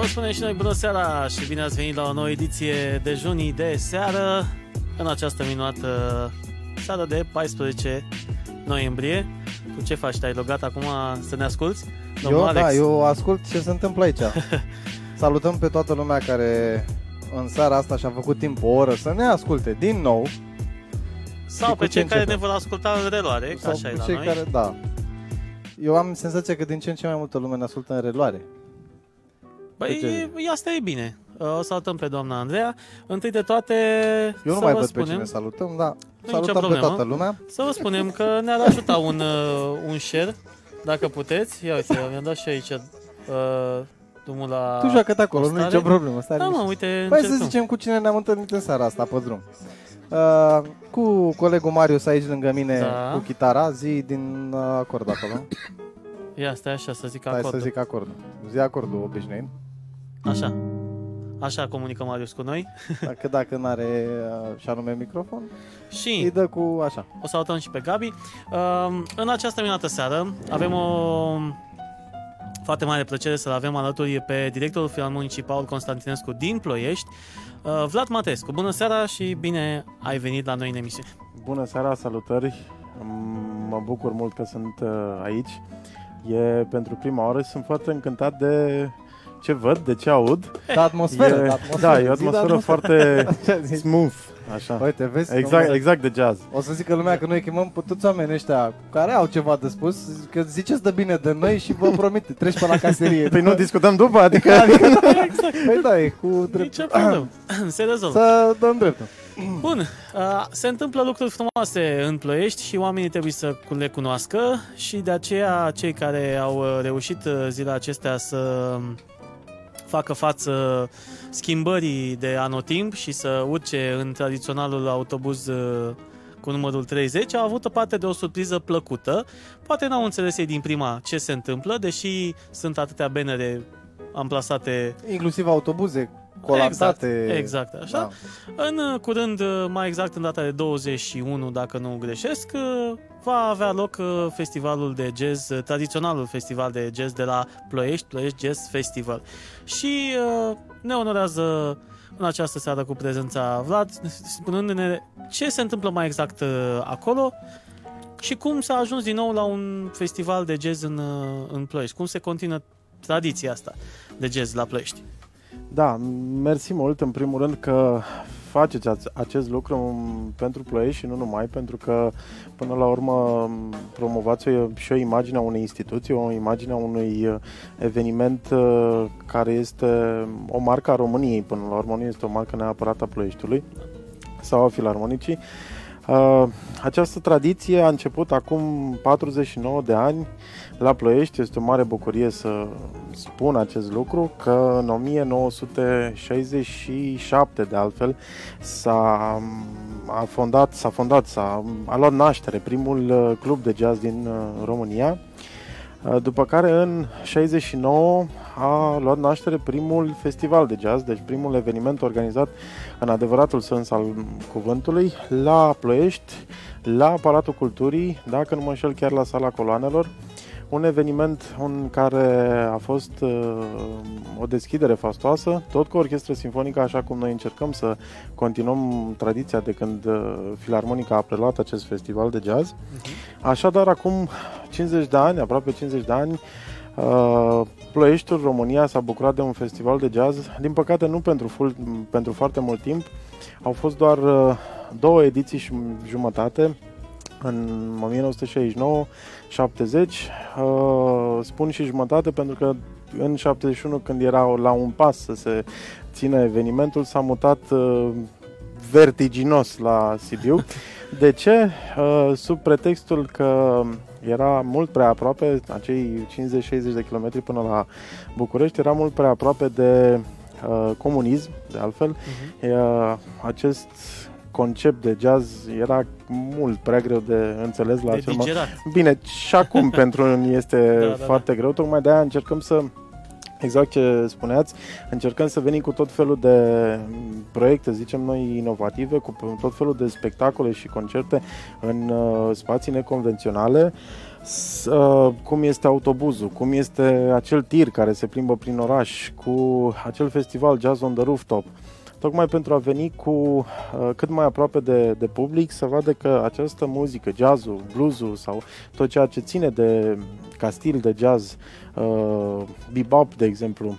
Vă spunem și noi bună seara și bine ați venit la o nouă ediție de Junii de seară în această minunată seară de 14 noiembrie. Tu ce faci? Te-ai logat acum să ne asculti? Domnul eu, Alex. da, eu ascult ce se întâmplă aici. Salutăm pe toată lumea care în seara asta și-a făcut timp o oră să ne asculte din nou. Sau pe cei care ne vor asculta în reloare, Sau așa pe e cei noi. care, da. Eu am senzația că din ce în ce mai multă lume ne ascultă în reloare. Păi asta e bine. O salutăm pe doamna Andreea. Întâi de toate Eu nu mai văd spunem, pe cine salutăm, dar salutăm pe toată lumea. Să vă spunem că ne-ar ajuta un, uh, un share, dacă puteți. Ia uite, mi-am dat și aici uh, drumul la Tu joacă acolo, nu e nicio problemă. Stai da, mă, uite, Hai să zicem cu cine ne-am întâlnit în seara asta pe drum. Uh, cu colegul Marius aici lângă mine da. cu chitara, zi din uh, acord acolo. Ia, stai așa, să zic acordul. Stai să zic acordul. Zi acordul obișnuit. Așa. Așa comunică Marius cu noi. Dacă, dacă nu are uh, și anume microfon, și îi dă cu așa. O salutăm și pe Gabi. Uh, în această minunată seară avem o foarte mare plăcere să-l avem alături pe directorul Filarmonicii Paul Constantinescu din Ploiești, uh, Vlad Matescu. Bună seara și bine ai venit la noi în emisiune. Bună seara, salutări! Mă bucur mult că sunt uh, aici. E pentru prima oară și sunt foarte încântat de ce văd, de ce aud. Da, atmosferă. E, da, atmosferă. da, e o atmosferă foarte smooth. Așa. Uite, vezi? Exact, exact de jazz. O să zică lumea că noi chemăm pe toți oamenii ăștia care au ceva de spus, că ziceți de bine de noi și vă promit, treci pe la caserie. Păi nu discutăm după, adică... adică exact. Păi da, e cu drept. Ce problemă. Se rezolvă. Să dăm dreptul. Bun, uh, se întâmplă lucruri frumoase în Ploiești și oamenii trebuie să le cunoască și de aceea cei care au reușit zilele acestea să facă față schimbării de anotimp și să urce în tradiționalul autobuz uh, cu numărul 30, au avut parte de o surpriză plăcută. Poate n-au înțeles ei din prima ce se întâmplă, deși sunt atâtea benere amplasate. Inclusiv autobuze colapsate. Exact, exact așa. Da. În uh, curând, uh, mai exact în data de 21, dacă nu greșesc, va avea loc festivalul de jazz, tradiționalul festival de jazz de la Ploiești, Ploiești Jazz Festival. Și ne onorează în această seară cu prezența Vlad, spunându-ne ce se întâmplă mai exact uh, acolo și cum s-a ajuns din nou la un festival de jazz în, uh, în Ploiești. Cum se continuă tradiția asta de jazz la Ploiești. Da, mersi mult în primul rând că faceți acest lucru pentru Ploiești și nu numai, pentru că până la urmă promovați o, și o imagine a unei instituții, o imagine a unui uh, eveniment uh, care este o marcă a României, până la urmă nu este o marcă neapărat a Ploieștiului sau a Filarmonicii. Uh, această tradiție a început acum 49 de ani la Ploiești. Este o mare bucurie să spun acest lucru, că în 1967 de altfel s-a a fondat, s-a fondat, s-a a luat naștere primul uh, club de jazz din uh, România, după care în 69 a luat naștere primul festival de jazz, deci primul eveniment organizat în adevăratul sens al cuvântului la Ploiești, la Palatul Culturii, dacă nu mă înșel chiar la Sala Coloanelor, un eveniment în care a fost uh, o deschidere fastoasă, tot cu orchestră sinfonică, așa cum noi încercăm să continuăm tradiția de când uh, Filarmonica a preluat acest festival de jazz. Uh-huh. Așadar, acum 50 de ani, aproape 50 de ani, uh, Ploieștiul, România s-a bucurat de un festival de jazz, din păcate nu pentru, full, pentru foarte mult timp, au fost doar uh, două ediții și jumătate, în 1969 70 uh, spun și jumătate pentru că în 71 când era la un pas să se țină evenimentul s-a mutat uh, vertiginos la Sibiu. De ce? Uh, sub pretextul că era mult prea aproape, acei 50-60 de kilometri până la București, era mult prea aproape de uh, comunism, de altfel. Uh-huh. Uh, acest concept de jazz era mult prea greu de înțeles la de acel moment. Bine, și acum pentru unii este da, da, da. foarte da. greu, tocmai de aia încercăm să Exact ce spuneați, încercăm să venim cu tot felul de proiecte, zicem noi, inovative, cu tot felul de spectacole și concerte în uh, spații neconvenționale. S- uh, cum este autobuzul, cum este acel tir care se plimbă prin oraș, cu acel festival Jazz on the Rooftop, tocmai pentru a veni cu uh, cât mai aproape de, de public, să vadă că această muzică, jazzul, bluesul sau tot ceea ce ține de ca stil de jazz, uh, bebop, de exemplu,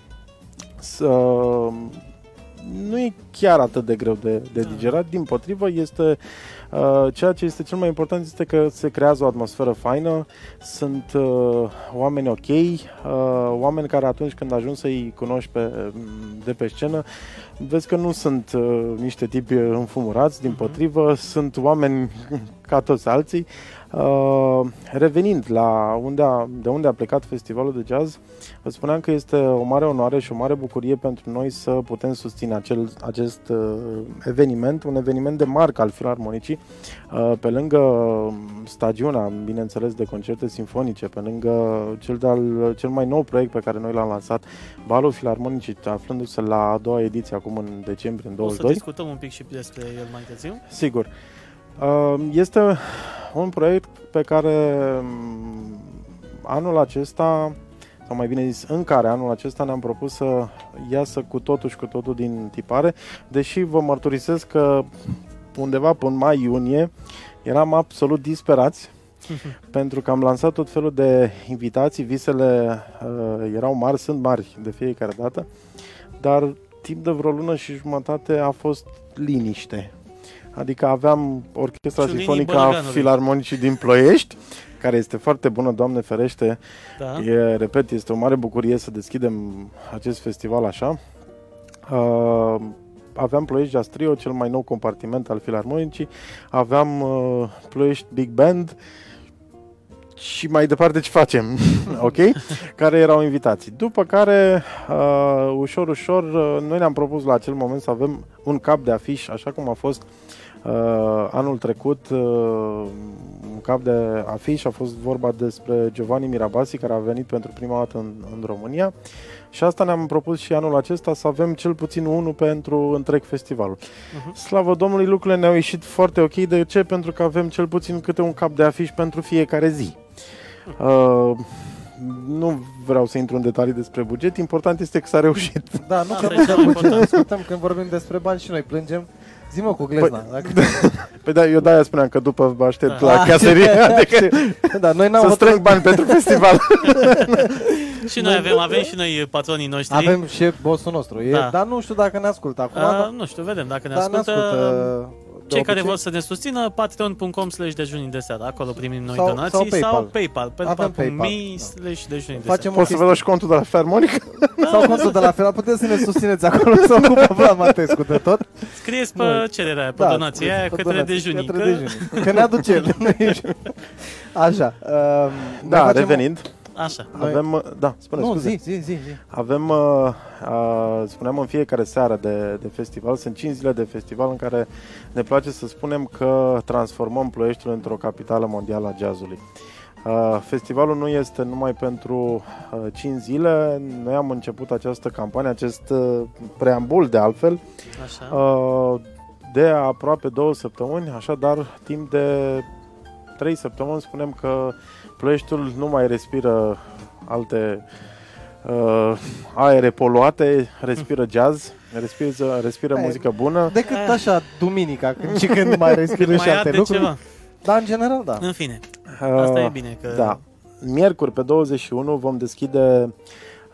să, nu e chiar atât de greu de, de digerat, din potrivă este uh, ceea ce este cel mai important este că se creează o atmosferă faină, sunt uh, oameni ok, uh, oameni care atunci când ajungi să-i cunoști pe, de pe scenă, vezi că nu sunt uh, niște tipi înfumurați, din Mhm. potrivă, sunt oameni ca toți alții. Uh, revenind la unde a, de unde a plecat festivalul de jazz, vă spuneam că este o mare onoare și o mare bucurie pentru noi să putem susține acel, acest uh, eveniment, un eveniment de marcă al Filarmonicii, uh, pe lângă stagiunea, bineînțeles, de concerte sinfonice, pe lângă cel, de-al, cel mai nou proiect pe care noi l-am lansat, Balul Filarmonicii, aflându-se la a doua ediție acum în decembrie, în O să 22. discutăm un pic și despre el mai târziu. Sigur. Uh, Este un proiect pe care mm, anul acesta, sau mai bine zis, în care anul acesta ne-am propus să iasă cu totul și cu totul din tipare, deși vă mărturisesc că undeva până mai-iunie eram absolut disperați pentru că am lansat tot felul de invitații, visele uh, erau mari, sunt mari de fiecare dată, dar timp de vreo lună și jumătate a fost liniște. Adică aveam Orchestra Ciulinii Sinfonică a Bălăganului. Filarmonicii din Ploiești, care este foarte bună, Doamne ferește. Da. E, repet, este o mare bucurie să deschidem acest festival așa. Uh, aveam Ploiești Jazz Trio, cel mai nou compartiment al Filarmonicii. Aveam uh, Ploiești Big Band și mai departe ce facem, ok? Care erau invitații. După care, uh, ușor, ușor, uh, noi ne-am propus la acel moment să avem un cap de afiș, așa cum a fost uh, anul trecut, uh, un cap de afiș, a fost vorba despre Giovanni Mirabasi, care a venit pentru prima dată în, în România. Și asta ne-am propus și anul acesta să avem cel puțin unul pentru întreg festivalul. Mhm. Slavă Domnului, lucrurile ne-au ieșit foarte ok. De ce? Pentru că avem cel puțin câte un cap de afiș pentru fiecare zi. Uh, nu vreau să intru în detalii despre buget, important este că s-a reușit. Da, nu Asta că e cel mai important. discutăm când vorbim despre bani și noi plângem. Zi-mă cu glezna. Dacă... Păi da, eu de-aia spuneam că după vă aștept Da. la Ah, chiaserie, adică da, noi n-am să hotărât- strâng bani pentru festival. Și noi avem, avem și noi patronii noștri. Avem și bossul nostru. E, Da. Dar nu știu dacă ne ascultă acum. Uh, dar, nu știu, vedem dacă ne dar ne ascultă. Ascultă de Cei care obicei. vor să ne susțină, patreon.com slash dejunii de seară. Acolo primim noi Sau- donații. sau PayPal. Sau PayPal. Avem PayPal.me PayPal, da. slash dejunii de Facem Poți să vă dau și contul de la Filarmonic? Sau contul de la fel, puteți să ne susțineți acolo să ocupă Vlad Matescu de tot. seară. Scrieți pe Nu. cererea aia, pe donația aia pe către donații, dejunii. Către că- dejunii. Că ne aduce el. Așa. Um, noi Da, facem- revenind. Așa. Noi- Avem, uh, da, spune, Nu, scuze. zi, zi, zi. zi. Avem, uh, uh, spuneam în fiecare seară de, de festival, sunt 5 zile de festival în care ne place să spunem că transformăm Ploieștiul într-o capitală mondială a jazzului. Uh, festivalul nu este numai pentru uh, 5 zile, noi am început această campanie, acest uh, preambul de altfel, Așa. uh, de aproape două săptămâni, așadar timp de 3 săptămâni spunem că Ploieștiul nu mai respiră alte uh, aere poluate, respiră jazz, respiră, respiră Aia e. muzică bună. Decât Eh. așa, duminica, când și când mai respiră Când și mai alte arde lucruri. ceva. Dar în general, da. În fine, asta Uh, e bine că... Da. Miercuri, pe 21, vom deschide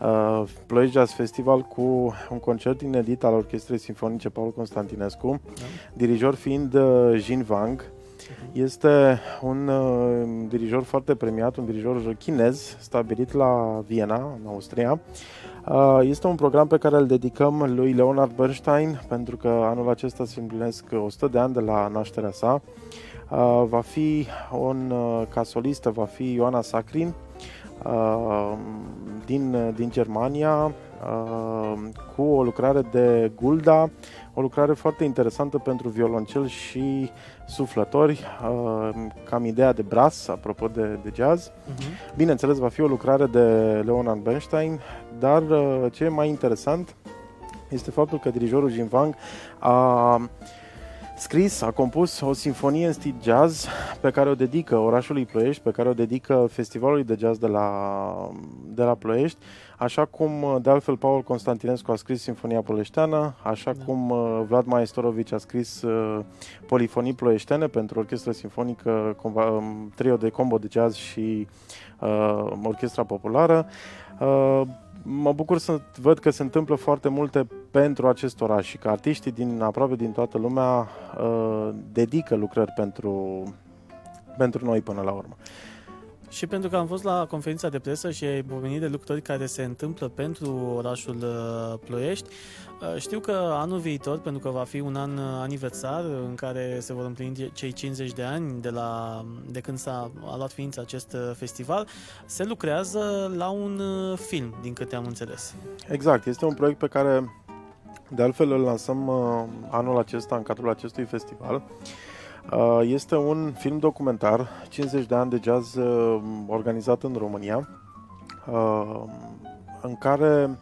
uh, Ploiești Jazz Festival cu un concert inedit al Orchestrei Sinfonice Paul Constantinescu, Da. dirijor fiind uh, Jin Wang. Este un uh, dirijor foarte premiat, un dirijor chinez, stabilit la Viena, în Austria. Uh, este un program pe care îl dedicăm lui Leonard Bernstein, pentru că anul acesta se împlinesc 100 de ani de la nașterea sa. Uh, va fi un, uh, ca solistă va fi Ioana Sacrin uh, din, din Germania uh, cu o lucrare de Gulda, o lucrare foarte interesantă pentru violoncel și suflători, uh, cam ideea de brass, apropo de, de jazz. Mhm. Bineînțeles, va fi o lucrare de Leonard Bernstein, dar uh, ce e mai interesant este faptul că dirijorul Jin Wang a scris, a compus o sinfonie în stil jazz pe care o dedică orașului Ploiești, pe care o dedică festivalului de jazz de la, de la Ploiești, așa cum de altfel Paul Constantinescu a scris Sinfonia Ploieșteană, așa da. cum uh, Vlad Maestorovici a scris uh, Polifonii Ploieștene pentru orchestră sinfonică, um, trio de combo de jazz și uh, orchestra populară. Uh, mă bucur să văd că se întâmplă foarte multe pentru acest oraș și că artiștii din aproape din toată lumea uh, dedică lucrări pentru, pentru noi până la urmă. Și pentru că am fost la conferința de presă și ai pomenit de lucruri care se întâmplă pentru orașul uh, Ploiești, uh, știu că anul viitor, pentru că va fi un an aniversar în care se vor împlini cei 50 de ani de, la, de când s-a a luat ființă acest uh, festival, se lucrează la un film, din câte am înțeles. Exact, este un proiect pe care de altfel îl lansăm anul acesta în cadrul acestui festival. Uh, este un film documentar, 50 de ani de jazz uh, organizat în România, uh, în care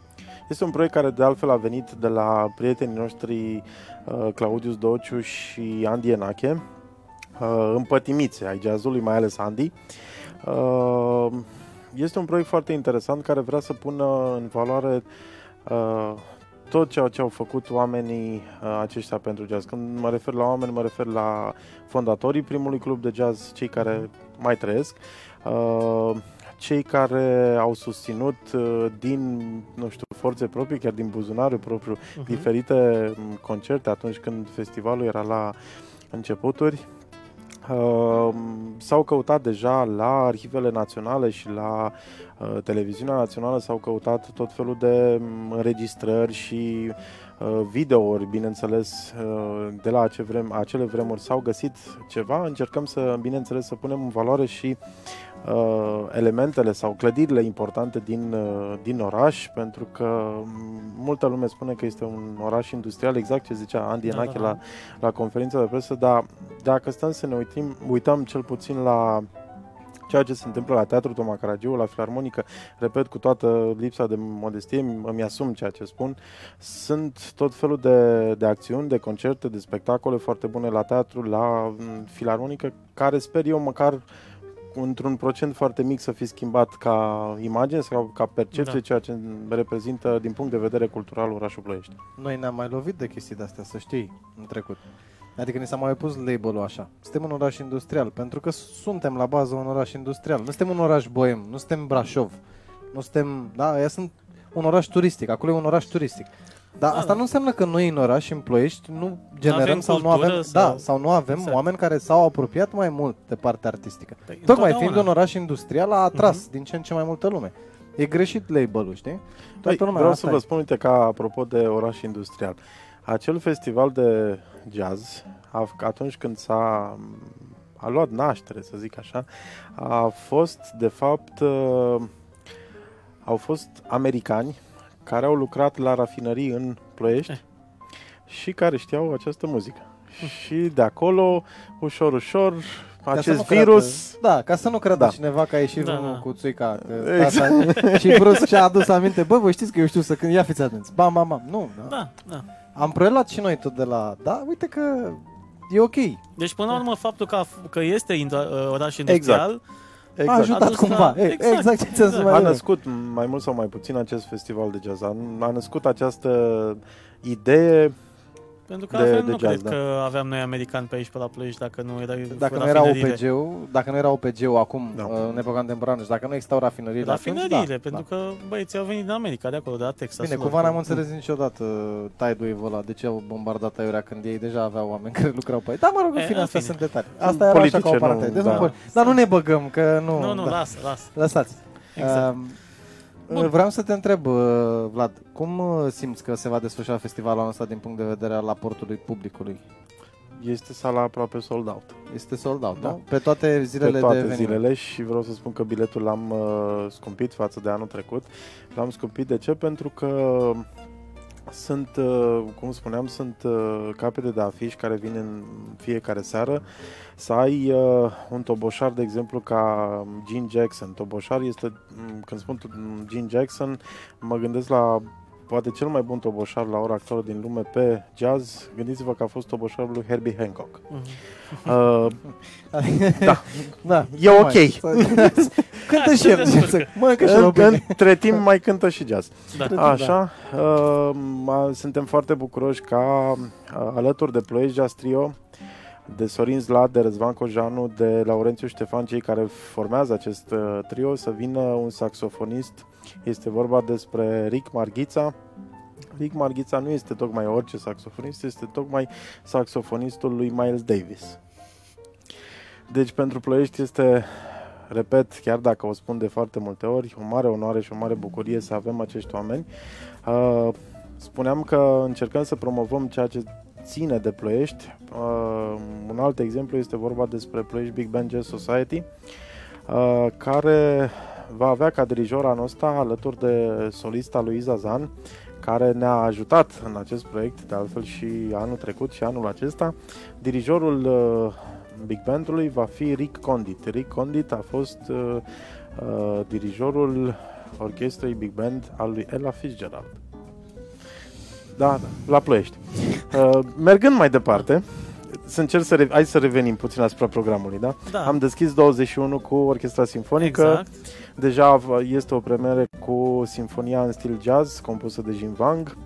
este un proiect care de altfel a venit de la prietenii noștri Claudius Dociu și Andy Enache, împătimiți ai jazzului, mai ales Andy. Este un proiect foarte interesant care vrea să pună în valoare tot ceea ce au făcut oamenii uh, aceștia pentru jazz. Când mă refer la oameni, mă refer la fondatorii primului club de jazz, cei care mai trăiesc, uh, cei care au susținut uh, din, nu știu, forțe proprii, chiar din buzunarul propriu, uh-huh. diferite concerte atunci când festivalul era la începuturi. Uh, s-au căutat deja la arhivele naționale și la uh, televiziunea națională s-au căutat tot felul de mm, înregistrări și uh, videouri, bineînțeles, uh, de la ace vrem, acele vremuri s-au găsit ceva. Încercăm să, bineînțeles, să punem în valoare și uh, elementele sau clădirile importante din, uh, din oraș, pentru că multă lume spune că este un oraș industrial, exact ce zicea Andy Enache da, da, da. la, la conferința de presă, dar dacă stăm să ne uitim, uităm cel puțin la ceea ce se întâmplă la Teatrul Toma Caragiu, la Filarmonică, repet, cu toată lipsa de modestie, îmi asum ceea ce spun, sunt tot felul de, de acțiuni, de concerte, de spectacole foarte bune la teatru, la Filarmonică, care sper eu măcar într-un procent foarte mic să fi schimbat ca imagine sau ca percepție, da. ceea ce reprezintă din punct de vedere cultural orașul Ploiești. Noi ne-am mai lovit de chestii de-astea, să știi, în trecut. Adică ni s-a mai pus label-ul așa. Suntem un oraș industrial, pentru că suntem la bază un oraș industrial. Nu suntem un oraș boem, nu suntem Brașov. Nu suntem, da, aia sunt un oraș turistic, acolo e un oraș turistic. Dar da, asta da. nu înseamnă că noi în oraș, în Ploiești, nu generăm sau nu avem, sau... da, sau nu avem exact. oameni care s-au apropiat mai mult de partea artistică. Păi, Tocmai fiind un oraș industrial, a atras uh-huh. din ce în ce mai multă lume. E greșit label-ul, știi? Toată păi, lumea, vreau să vă spun, uite, ca apropo de oraș industrial. Acel festival de jazz, atunci când s-a a luat naștere, să zic așa, a fost, de fapt, uh, au fost americani care au lucrat la rafinării în Ploiești eh. și care știau această muzică. Hm. Și de acolo, ușor, ușor, ca acest virus... Creadă, da, ca să nu creadă da. cineva că a ieșit da, da. cu țuica exact. și brusc și-a adus aminte, bă, voi știți că eu știu să când ia fiți atenți. Bam, bam, bam. Nu, da. da, da. Am preluat și noi tot de la... Da, uite că e ok. Deci, până la urmă, faptul că, că este uh, oraș industrial... Exact. Exact. A ajutat cumva. La... Exact, exact ce exact. A născut mai mult sau mai puțin acest festival de jazz. A, a născut această idee pentru că de, altfel de nu jazz, cred da. că aveam noi americani pe aici, pe la Ploiești, dacă nu era Dacă nu era OPG-ul, dacă nu era OPG-ul acum, da. în epoca contemporană, și dacă nu existau rafinării Rafinăriile, atunci, da, pentru da. că băieții au venit din America, de acolo, de la Texas. Bine, cumva n-am înțeles niciodată Tidewave ăla, de ce au bombardat aiurea când ei deja aveau oameni care lucrau pe ei. Da, mă rog, în fine, astea sunt detalii. Asta era așa ca o parte. Deci da. Dar nu ne băgăm, că nu... Nu, nu, lasă, lasă. Lăsați. Exact. Bun. Vreau să te întreb, uh, Vlad, cum uh, simți că se va desfășura festivalul ăsta din punct de vedere al aportului publicului? Este sala aproape sold out. Este sold out, da? Pe toate zilele Pe toate de zilele și vreau să spun că biletul l-am uh, scumpit față de anul trecut. L-am scumpit de ce? Pentru că sunt, uh, cum spuneam, sunt uh, capete de afiș care vin în fiecare seară. Să ai uh, un toboșar, de exemplu, ca Gene Jackson. Toboșar este, mm, când spun Gene Jackson, mă gândesc la poate cel mai bun toboșar la ora actuală din lume pe jazz, gândiți-vă că a fost toboșarul lui Herbie Hancock. Mhm. Uh, da, Da, e ok. Cântă și el. Mănâncă și În- robine. Între timp mai cântă și jazz. Da. Așa, uh, ma- suntem foarte bucuroși ca uh, alături de Ploiești Jazz Trio, de Sorin Zlat, de Răzvan Cojanu, de Laurențiu Ștefan, cei care formează acest uh, trio, să vină un saxofonist. Este vorba despre Rick Marghița. Rick Marghița nu este tocmai orice saxofonist, este tocmai saxofonistul lui Miles Davis. Deci pentru Ploiești este, repet, chiar dacă o spun de foarte multe ori, o mare onoare și o mare bucurie să avem acești oameni. Uh, spuneam că încercăm să promovăm ceea ce ține de Ploiești. Uh, un alt exemplu este vorba despre Ploiești Big Band Jazz Society, uh, care va avea ca dirijor anul ăsta alături de solista Luiza Zan, care ne-a ajutat în acest proiect, de altfel și anul trecut și anul acesta. Dirijorul uh, Big Bandului va fi Rick Condit. Rick Condit a fost uh, uh, dirijorul orchestrei Big Band al lui Ella Fitzgerald. Da, da, la Ploiești. Uh, mergând mai departe, să încerc să, re- hai să revenim puțin asupra programului, da? Da. Am deschis 21 cu Orchestra Sinfonică. Exact. Deja v- este o premieră cu Sinfonia în stil jazz, compusă de Jim Wang.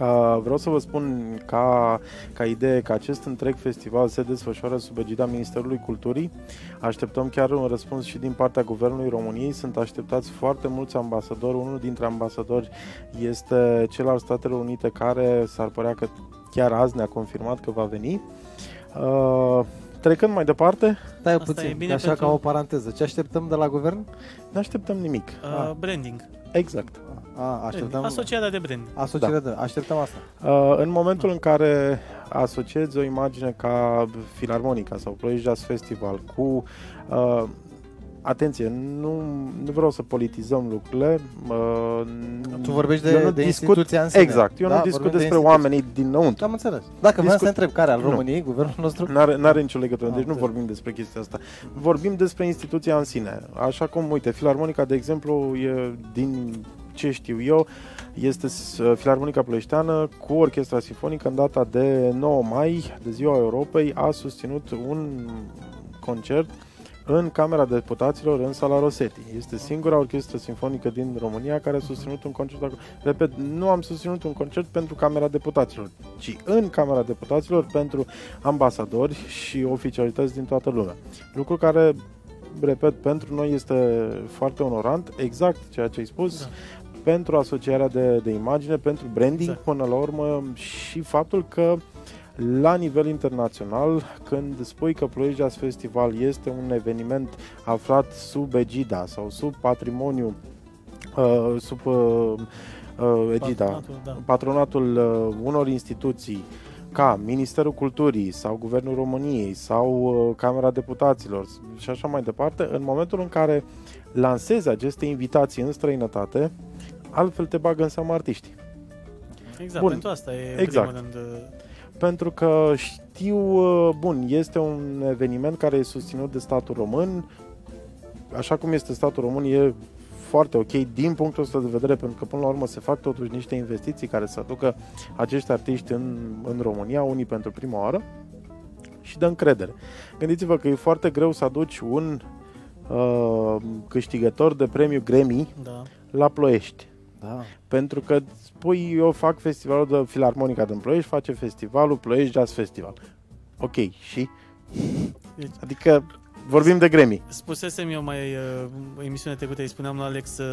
Uh, vreau să vă spun ca, ca idee că acest întreg festival se desfășoară sub egida Ministerului Culturii. Așteptăm chiar un răspuns și din partea Guvernului României. Sunt așteptați foarte mulți ambasadori. Unul dintre ambasadori este cel al Statelor Unite care s-ar părea că chiar azi ne-a confirmat că va veni. Uh, trecând mai departe, Stai Asta e puțin, bine așa pentru- ca o paranteză. Ce așteptăm de la guvern? ne așteptăm nimic. Uh, branding. Exact. A, așteptăm... Asocierea de branding. Asocierea de... Așteptăm asta. Uh, în momentul în care asociezi o imagine ca Filarmonica sau Ploiești Jazz Festival cu uh, atenție, nu, nu vreau să politizăm lucrurile. Uh, Tu vorbești eu de, nu de discut, instituția în sine. Exact, eu da? nu discut Vorbim de despre instituție. oamenii dinăuntru. Am înțeles. Dacă vreau să Discut- te întreb care al Nu. României, guvernul nostru? N-are, n-are nicio legătură, Am deci nu înțeles. vorbim despre chestia asta. Vorbim despre instituția în sine. Așa cum, uite, Filarmonica, de exemplu, e din ce știu eu, este s- Filarmonica Ploieșteană cu Orchestra Sinfonică în data de 9 mai, de Ziua Europei, a susținut un concert în Camera Deputaților, în Sala Rosetti. Este singura orchestră sinfonică din România care a susținut un concert acolo. Repet, nu am susținut un concert pentru Camera Deputaților, ci în Camera Deputaților pentru ambasadori și oficialități din toată lumea. Lucru care, repet, pentru noi este foarte onorant, exact ceea ce ai spus, Da. Pentru asocierea de, de imagine, pentru branding Exact. până la urmă și faptul că la nivel internațional, când spui că Ploiești Jazz Festival este un eveniment aflat sub egida sau sub patrimoniu, uh, sub uh, uh, egida, Patronatul, da. patronatul uh, unor instituții ca Ministerul Culturii sau Guvernul României sau uh, Camera Deputaților și așa mai departe, în momentul în care lansezi aceste invitații în străinătate, altfel te bagă în seama artiștii. Exact, Bun. pentru asta e în Exact. primul rând. uh, Pentru că știu, uh, bun, este un eveniment care e susținut de statul român, așa cum este statul român, e foarte ok din punctul ăsta de vedere, pentru că până la urmă se fac totuși niște investiții care să aducă acești artiști în, în România, unii pentru prima oară, și de încredere. Gândiți-vă că e foarte greu să aduci un uh, câștigător de premiu Grammy Da. la Ploiești. Da. Pentru că spui, eu fac festivalul de Filarmonica din Ploiești, face festivalul Ploiești Jazz Festival. Ok, și? Deci- Adică vorbim de Grammy. Spusesem eu mai uh, emisiune trecută, îi spuneam lui Alex uh,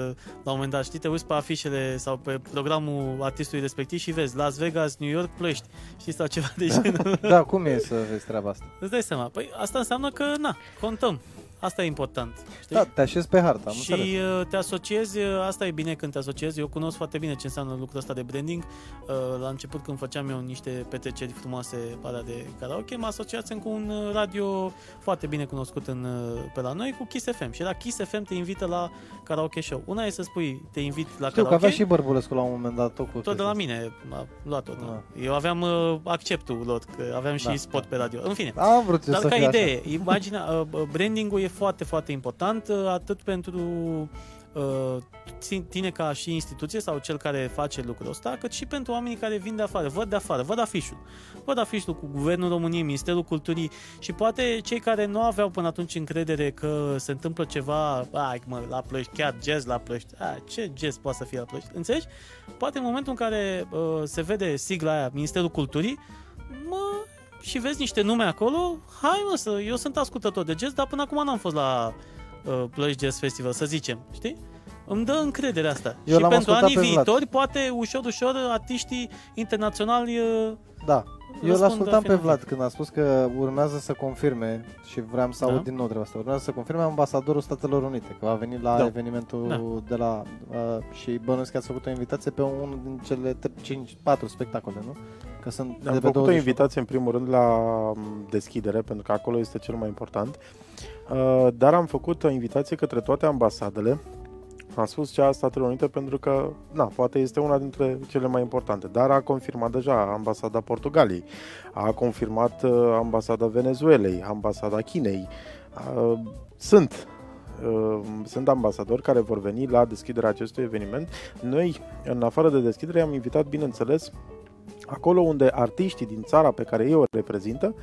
la un moment dat, știi, te uiți pe afișele sau pe programul artistului respectiv și vezi Las Vegas, New York, Ploiești, știi, sau ceva de genul. Da, cum e să vezi treaba asta? Îți dai seama. Păi asta înseamnă că, na, contăm. Asta e important. Știi? Da, te așezi pe hartă, am și înțeles. uh, te asociezi, uh, asta e bine când te asociezi. Eu cunosc foarte bine ce înseamnă lucrul ăsta de branding. Uh, La început când făceam eu niște petreceri frumoase pe alea de karaoke, mă asociasem cu un uh, radio foarte bine cunoscut în, uh, pe la noi, cu Kiss FM. Și la Kiss FM te invită la karaoke show. Una e să spui, te invit la Știu că karaoke. avea și Bărbulescu la un moment dat tot cu Tot de la chestia mine a luat-o, da. Da. Eu aveam uh, acceptul lot, că aveam și Da, spot pe radio. În fine, asta. Am vrut eu dar să ca fie idee, imaginea, uh, branding-ul e foarte, foarte important, uh, atât pentru uh, țin- tine ca și instituție sau cel care face lucrul ăsta, cât și pentru oamenii care vin de afară, văd de afară, văd afișul. Văd afișul cu Guvernul României, Ministerul Culturii și poate cei care nu aveau până atunci încredere că se întâmplă ceva, ai mă, la Plăști, chiar jazz la Plăști, a, ce jazz poate să fie la Plăști, înțelegi? Poate în momentul în care uh, se vede sigla aia, Ministerul Culturii, mă, și vezi niște nume acolo, hai mă, să, eu sunt ascultător de jazz, dar până acum n-am fost la uh, Plăști Jazz Festival, să zicem, știi? Îmi dă încredere asta. Eu și l-am pentru ascultat anii pe Vlad. viitori, poate ușor, ușor, artiștii internaționali uh, Da. Eu Răspund l-ascultam pe afirmativ. Vlad când a spus că urmează să confirme și vreau să Da. aud din nou treaba asta. Urmează să confirme ambasadorul Statelor Unite, că va veni la Da. evenimentul Da. de la... Uh, și bănuiesc că ați făcut o invitație pe unul din cele 5-4 spectacole, nu? Că sunt Am de pe făcut 28. o invitație în primul rând la m, deschidere, pentru că acolo este cel mai important. Uh, Dar am făcut o invitație către toate ambasadele. Am spus cea a Statelor Unite pentru că, na, poate este una dintre cele mai importante, dar a confirmat deja ambasada Portugaliei, a confirmat uh, ambasada Venezuelei, ambasada Chinei. Uh, Sunt uh, sunt ambasadori care vor veni la deschiderea acestui eveniment. Noi, în afară de deschidere, am invitat, bineînțeles, acolo unde artiștii din țara pe care ei o reprezintă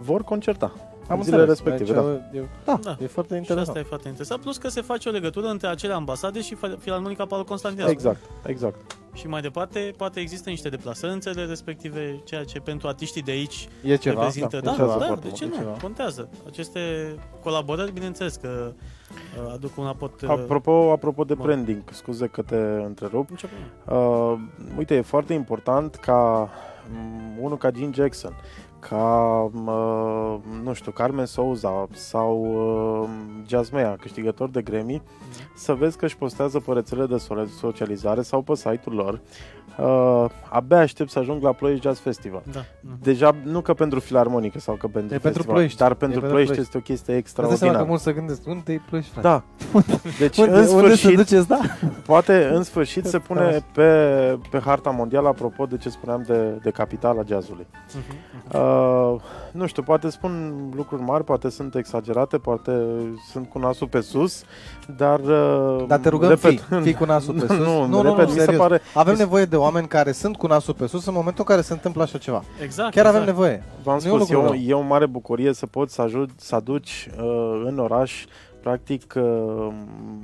vor concerta. Am în zilele înțeles. respective, Deci, e, da, Da. e foarte Și asta interesant. e foarte interesant. Plus că se face o legătură între acele ambasade și Fil- Filarmonica Paul Constantinescu. Exact, exact. Și mai departe, poate există niște deplasări în țările respective, ceea ce pentru artiștii de aici E ceva, reprezintă. da, Da, contează da, foarte de ce mult, e nu? ceva. Contează. Aceste colaborări, bineînțeles că uh, aduc un aport... uh, Apropo, apropo de bun. branding, scuze că te întrerup, nicio problemă. uh, uite, e foarte important ca m, unul ca Gene Jackson, ca, uh, nu știu, Carmen Souza sau uh, Jasmea, câștigător de Grammy, să vezi că își postează pe rețele de so- socializare sau pe site-ul lor. Uh, abia aștept să ajung la Ploiești Jazz Festival. Da. mhm. Deja, nu că pentru filarmonică sau că pentru E pentru festival, Ploiești. dar E pentru pentru Ploiești Ploiești. este o chestie Îți dai seama că extraordinară. mulți se gândesc, unde e plăci, frate? Da. Deci, Unde, în unde să sfârșit, duceți, da? poate în sfârșit se Da. pune pe, pe harta mondială, apropo de ce spuneam de, de capitala jazzului. Mhm, mhm. Uh, nu știu, poate spun lucruri mari, poate sunt exagerate, poate sunt cu nasul pe sus, dar... Uh, Dar te rugăm, repet, fii, fii cu nasul pe sus. Nu, nu, nu, repet, nu, mi se serios. pare... Avem mi- nevoie de oameni care sunt cu nasul pe sus în momentul în care se întâmplă așa ceva. Exact. Chiar avem exact. nevoie. V-am Nu e un spus, lucru eu, rău. e o mare bucurie să poți să, ajut, să aduci uh, în oraș practic uh,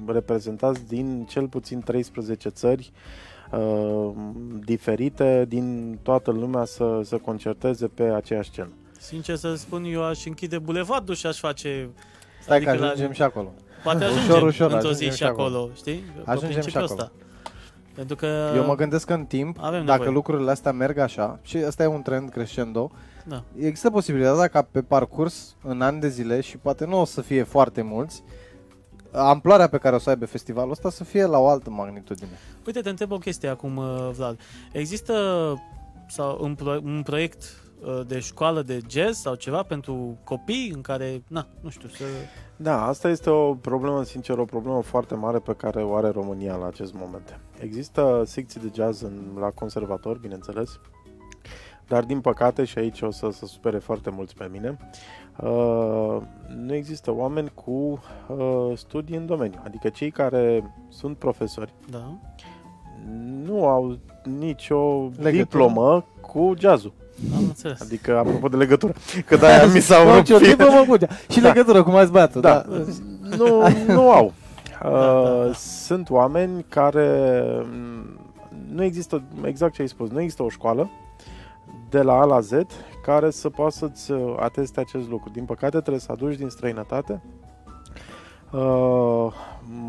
reprezentați din cel puțin 13 țări uh, diferite din toată lumea să, să concerteze pe aceeași scenă. Sincer să spun, eu aș închide bulevardul și aș face... Stai adică că la- ajungem și acolo. Poate Ușor, ajungem ușor, într-o zi ajungem și și acolo. acolo, știi? Pe Ajungem și principiul acolo. ăsta. Pentru că... Eu mă gândesc că în timp, Avem dacă nevoie. lucrurile astea merg așa, și ăsta e un trend crescendo, Da. există posibilitatea ca pe parcurs, în ani de zile, și poate nu o să fie foarte mulți, amploarea pe care o să aibă festivalul ăsta să fie la o altă magnitudine. Uite, te întreb o chestie acum, uh, Vlad. Există sau un, pro- un proiect uh, de școală de jazz sau ceva pentru copii în care, na, nu știu, să... Da, asta este o problemă, sincer, o problemă foarte mare pe care o are România la acest moment. Există secții de jazz în, la conservator, bineînțeles, dar din păcate, și aici o să se supere foarte mulți pe mine, uh, nu există oameni cu uh, studii în domeniu. Adică cei care sunt profesori Da. nu au nicio Legătură. diplomă cu jazzul. Am înțeles. Adică, apropo de legătură, că de-aia mi s-au rupt Orice o fie- tipă, mă, cu- Și Da. legătură cu mai băiatul. Da, Da. nu, nu au. Da, da, da. Uh, Sunt oameni care mm, nu există, exact ce ai spus, nu există o școală de la A la Z care să poată să-ți uh, ateste acest lucru. Din păcate trebuie să aduci din străinătate uh,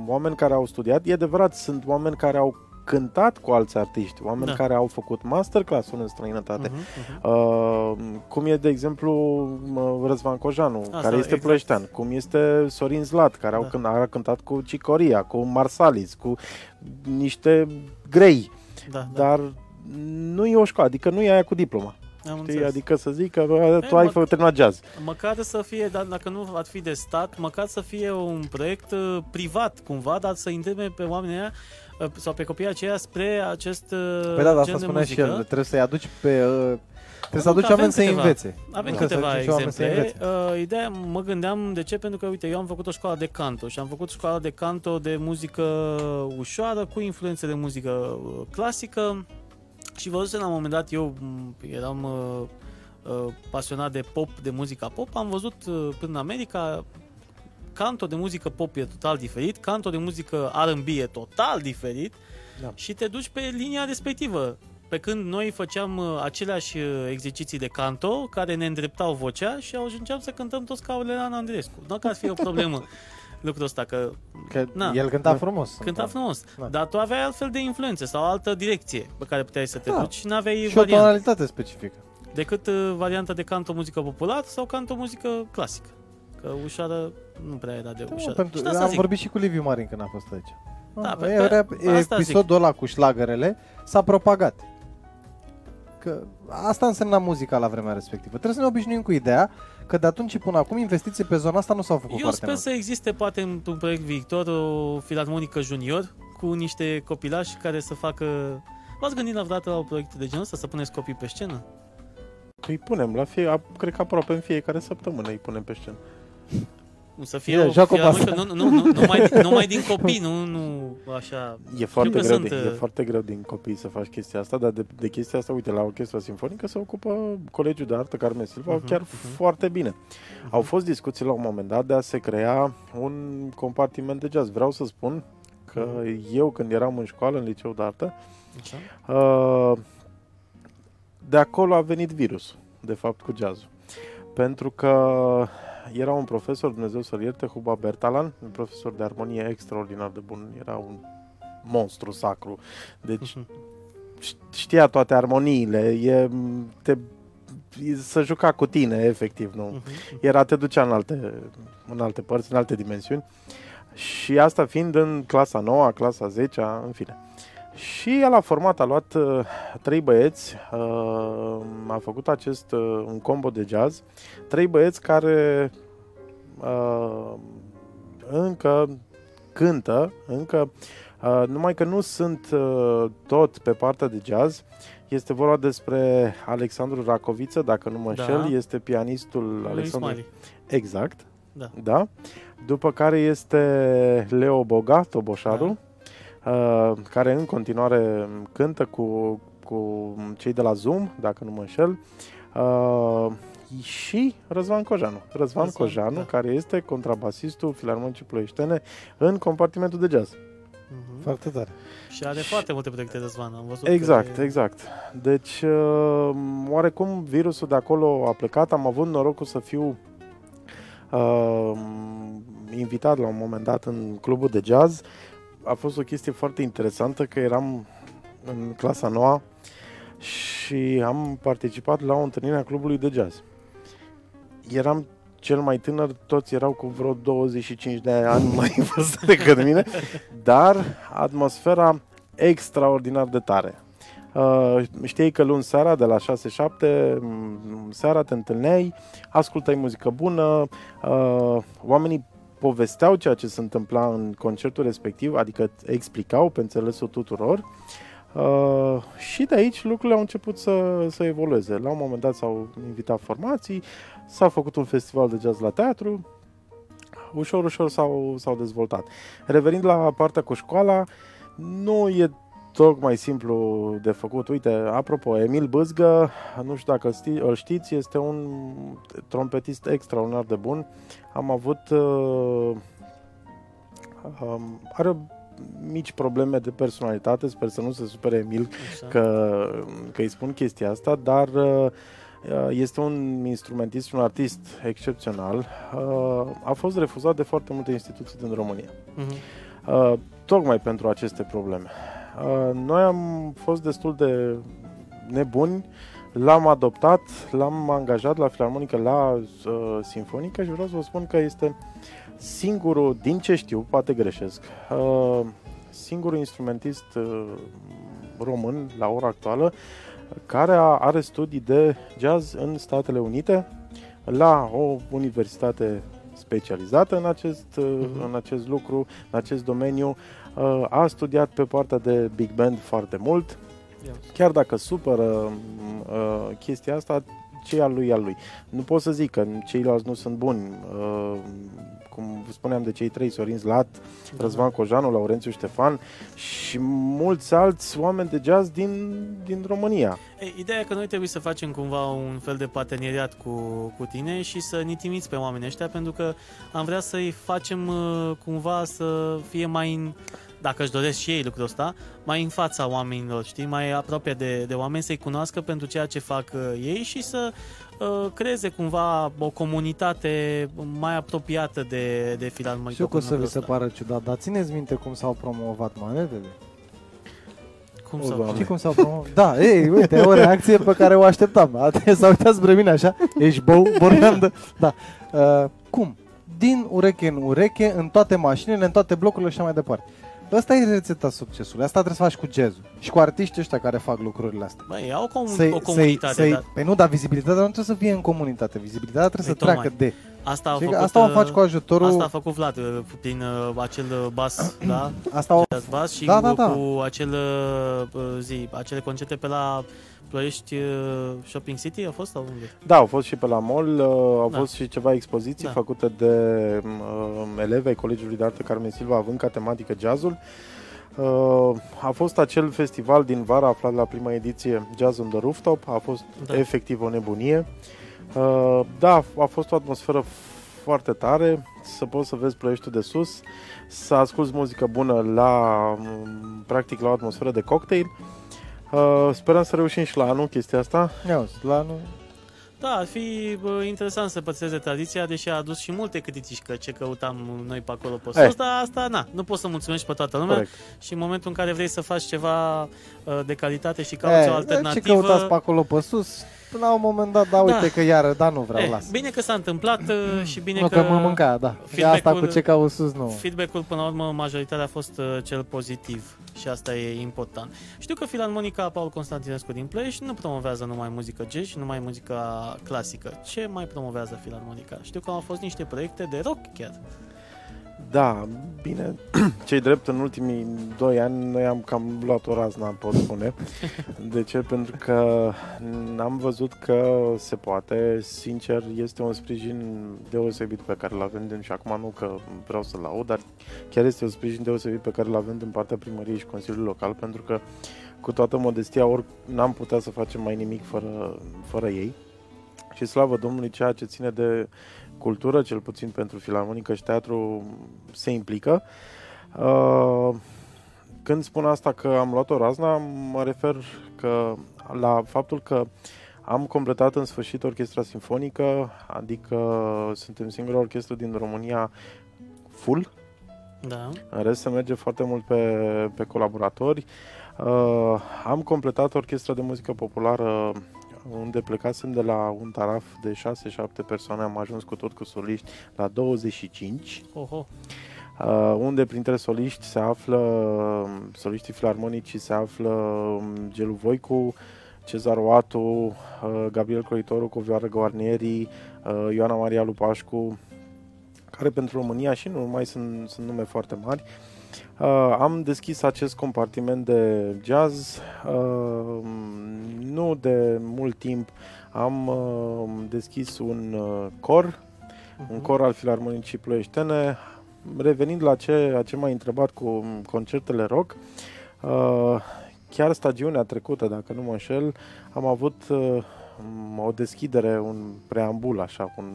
oameni care au studiat. E adevărat, sunt oameni care au cântat cu alți artiști, oameni Da. care au făcut masterclass-uri în străinătate. Mhm, mhm. Uh, cum e, de exemplu, mă, Răzvan Cojanu, Asta, care este exact. plăștean, cum este Sorin Zlat, care au Da. cânt, a cântat cu Cicoria, cu Marsalis, cu niște grei, Da, da. dar nu e o școală, adică nu e aia cu diploma. Am Știi? înțeles. Adică să zic că bă, tu E, ai mă- făcut terminat jazz. Măcar să fie, dar dacă nu ar fi de stat, măcar să fie un proiect uh, privat cumva, dar să îndemne pe oamenii aia uh, sau pe copiii aceia spre acest uh, Păi da, dar gen asta de spunea și muzică. el, trebuie să-i aduci pe, uh, Trebuie să aduci avem oameni să câteva. învețe. Avem Nu, câteva să aduci oameni să exemple. învețe. Uh, ideea, mă gândeam de ce, pentru că, uite, eu am făcut o școală de canto și am făcut școala de canto de muzică ușoară cu influențe de muzică uh, clasică și văzusem la un moment dat, eu m, eram uh, uh, pasionat de pop, de muzica pop, am văzut uh, până în America canto de muzică pop e total diferit, canto de muzică R&B e total diferit Da. și te duci pe linia respectivă. Pe când noi făceam uh, aceleași uh, exerciții de canto care ne îndreptau vocea și ajungeam să cântăm toți ca Aurelian Andreescu. Nu că ar fi o problemă lucrul ăsta, că Că Na. el cânta frumos. cânta frumos, Da. dar tu aveai altfel de influențe sau altă direcție pe care puteai să te Da. duci și n-aveai Și o variantă tonalitate specifică. decât uh, varianta de canto muzică popular sau canto muzică clasică. Că ușoară nu prea era de Da, ușoară. pentru, și de asta am zic, vorbit și cu Liviu Marin când a fost aici. Da, pe- Era, pe- asta episodul ăla cu șlagărele s-a propagat. Că asta însemna muzica la vremea respectivă. Trebuie să ne obișnuim cu ideea că de atunci și până acum investiții pe zona asta nu s-au făcut Eu foarte sper mult. să existe poate într-un proiect viitor o filarmonică junior cu niște copilași care să facă... V-ați gândit la vreodată la o proiect de genul ăsta să puneți copii pe scenă? Îi punem la fie, cred că aproape în fiecare săptămână îi punem pe scenă. Să fie Bine, o joacă filarmonică, basă. nu, nu, nu, numai, numai din copii, nu, nu așa... E foarte, că greu sunt, din, e uh, foarte greu din copii să faci chestia asta, dar de, de chestia asta, uite, la orchestra sinfonică se ocupă colegiul de artă Carmen Silva Mhm, chiar mhm. foarte bine. Au fost discuții la un moment dat de a se crea un compartiment de jazz. Vreau să spun că eu când eram în școală, în liceu de artă, Așa? Uh, de acolo a venit virusul, de fapt, cu jazzul. Pentru că era un profesor, Dumnezeu să-l ierte, Huba Bertalan, un profesor de armonie extraordinar de bun, era un monstru sacru. Deci Mhm. ș- știa toate armoniile, e, te, e- să juca cu tine, efectiv, nu? Mhm. era te ducea în alte, în alte părți, în alte dimensiuni. Și asta fiind în clasa 9, clasa 10, în fine. Și el a format, a luat uh, trei băieți, uh, a făcut acest uh, un combo de jazz, trei băieți care uh, încă cântă, încă uh, numai că nu sunt uh, tot pe partea de jazz. Este vorba despre Alexandru Racoviță, dacă nu mă Da. înșel, este pianistul Lui Alexandru Smiley. Exact. Da. da. După care este Leo Boga, Toboșaru, uh, care în continuare cântă cu, cu cei de la Zoom, dacă nu mă înșel. Uh, și Răzvan Cojanu. Răzvan, Răzvan, Cojanu, da. care este contrabasistul Filarmonicii Ploieștene în compartimentul de jazz. Mhm. Foarte tare. Și are foarte multe proiecte de Răzvan, am văzut. Exact, că e- exact. Deci, uh, oarecum virusul de acolo a plecat. Am avut norocul să fiu uh, invitat la un moment dat în clubul de jazz. A fost o chestie foarte interesantă că eram în clasa noua și am participat la o întâlnire a clubului de jazz. Eram cel mai tânăr, toți erau cu vreo 25 de ani mai în vârstă decât mine, dar atmosfera extraordinar de tare. Uh, știi că luni seara de la 6-7 m, seara te întâlneai, ascultai muzică bună, uh, oamenii povesteau ceea ce se întâmpla în concertul respectiv, adică explicau pe înțelesul tuturor uh, și de aici lucrurile au început să, să evolueze. La un moment dat s-au invitat formații, s-a făcut un festival de jazz la teatru, ușor, ușor s-au, s-au dezvoltat. Revenind la partea cu școala, nu e tocmai simplu de făcut. Uite, apropo, Emil Bâzgă, nu știu dacă ști, îl știți, este un trompetist extraordinar de bun. Am avut... Uh, um, are mici probleme de personalitate, sper să nu se supere Emil Așa. că, că îi spun chestia asta, dar uh, este un instrumentist și un artist excepțional. Uh, A fost refuzat de foarte multe instituții din România. Mhm. Uh, tocmai pentru aceste probleme. Uh, noi am fost destul de nebuni, l-am adoptat, l-am angajat la filarmonică, la uh, sinfonică și vreau să vă spun că este singurul, din ce știu, poate greșesc, uh, singurul instrumentist uh, român la ora actuală care a, are studii de jazz în Statele Unite la o universitate specializată în acest, uh, Mhm. în acest lucru, în acest domeniu. Uh, A studiat pe partea de big band foarte mult Ia. chiar dacă supără uh, chestia asta, ce e al lui, e al lui. Nu pot să zic că ceilalți nu sunt buni. Uh, cum spuneam de cei trei, Sorin Zlat, Răzvan Cojanu, Laurențiu Ștefan și mulți alți oameni de jazz din, din România. Ei, ideea e că noi trebuie să facem cumva un fel de parteneriat cu, cu tine și să ne trimiți pe oamenii ăștia pentru că am vrea să-i facem uh, cumva să fie mai în, dacă își doresc și ei lucrul ăsta, mai în fața oamenilor, știi, mai aproape de, de oameni, să-i cunoască pentru ceea ce fac uh, ei și să uh, creeze cumva o comunitate mai apropiată de, de filarmonică. Știu că o prin să vi lucrul se ăsta. pară ciudat, dar țineți minte cum s-au promovat manetele? Cum O, să Doamne. Știi cum s-au promovat? Da, ei, uite, e o reacție pe care o așteptam. Atent, s-a uitat spre mine așa, ești bău, vorbeam de... Da. Uh, cum? Din ureche în ureche, în toate mașinile, în toate blocurile și așa mai departe. Asta e rețeta succesului. Asta trebuie să faci cu jazzul. Și cu artiștii ăștia care fac lucrurile astea. Băi, au comun- Să-i- o comunitate, să-i, dar să-i, Păi nu, dar vizibilitatea nu trebuie să fie în comunitate. Vizibilitatea trebuie Păi să treacă tocmai. de... asta a Știi că făcut, asta o uh, faci cu ajutorul... Asta a făcut Vlad uh, prin uh, acel uh, bas, da? Asta o... Jazz bas și Da, cu, da, da. cu acel uh, zi, acele concerte pe la Ploiești uh, Shopping City a fost sau unde? Da, au fost și pe la mall, uh, au Da. fost și ceva expoziții Da. făcute de uh, elevi ai Colegiului de Artă Carmen Silva, având ca tematică jazzul. Uh, a fost acel festival din vara aflat la prima ediție Jazz on the Rooftop, a fost Da. da. efectiv o nebunie. Uh, da, a fost o atmosferă foarte tare, să poți să vezi Ploieștiul de sus, să asculti muzică bună la, um, practic, la o atmosferă de cocktail. Uh, sperăm să reușim și la anul chestia asta. Ia uzi, la nu... Da, ar fi bă, interesant să păstreze tradiția, deși a adus și multe critici că ce căutam noi pe acolo pe sus, Eh. dar asta, na, nu poți să mulțumești pe toată lumea Corect. și în momentul în care vrei să faci ceva uh, de calitate și cauți o Eh, Ce alternativă... căutați pe acolo pe sus? La un moment dat, da, uite Da. că iară, da, nu vreau, eh, las. bine că s-a întâmplat uh, și bine nu, că... că mă mânca, da. Și feedback-ul- asta cu ce caut sus, nu. Feedback-ul, până la urmă, majoritatea a fost uh, cel pozitiv și asta e important. Știu că Filarmonica Paul Constantinescu din Ploiești nu promovează numai muzică jazz și numai muzica clasică. Ce mai promovează Filarmonica? Știu că au fost niște proiecte de rock chiar. Da, bine, cei drept în ultimii doi ani noi am cam luat o razna, pot spune. De ce? Pentru că am văzut că se poate, sincer, este un sprijin deosebit pe care îl avem și acum nu că vreau să-l aud, dar chiar este un sprijin deosebit pe care îl avem din partea primăriei și Consiliului Local, pentru că cu toată modestia, ori n-am putea să facem mai nimic fără, fără ei. Și slavă Domnului, ceea ce ține de cultură, cel puțin pentru filarmonică și teatru, se implică. Uh, Când spun asta că am luat o razna, mă refer că la faptul că am completat în sfârșit orchestra simfonică, adică suntem singura orchestră din România full, Da. în rest se merge foarte mult pe, pe colaboratori. Uh, am completat orchestra de muzică populară unde plecasem de la un taraf de 6-7 persoane, am ajuns cu tot cu soliști la 25, Oho. uh, unde printre soliști se află, soliștii filarmonici se află um, Gelu Voicu, Cezar Oatu, uh, Gabriel Croitoru, Covioară Guarnieri, uh, Ioana Maria Lupașcu, care pentru România și nu numai sunt, sunt nume foarte mari. Uh, am deschis acest compartiment de jazz uh, nu de mult timp. Am uh, deschis un uh, cor, un Mhm. cor al Filarmonicii Ploieștene. Revenind la ce, a ce m-ai întrebat cu concertele rock, uh, chiar stagiunea trecută, dacă nu mă înșel, am avut uh, o deschidere, un preambul, așa, un,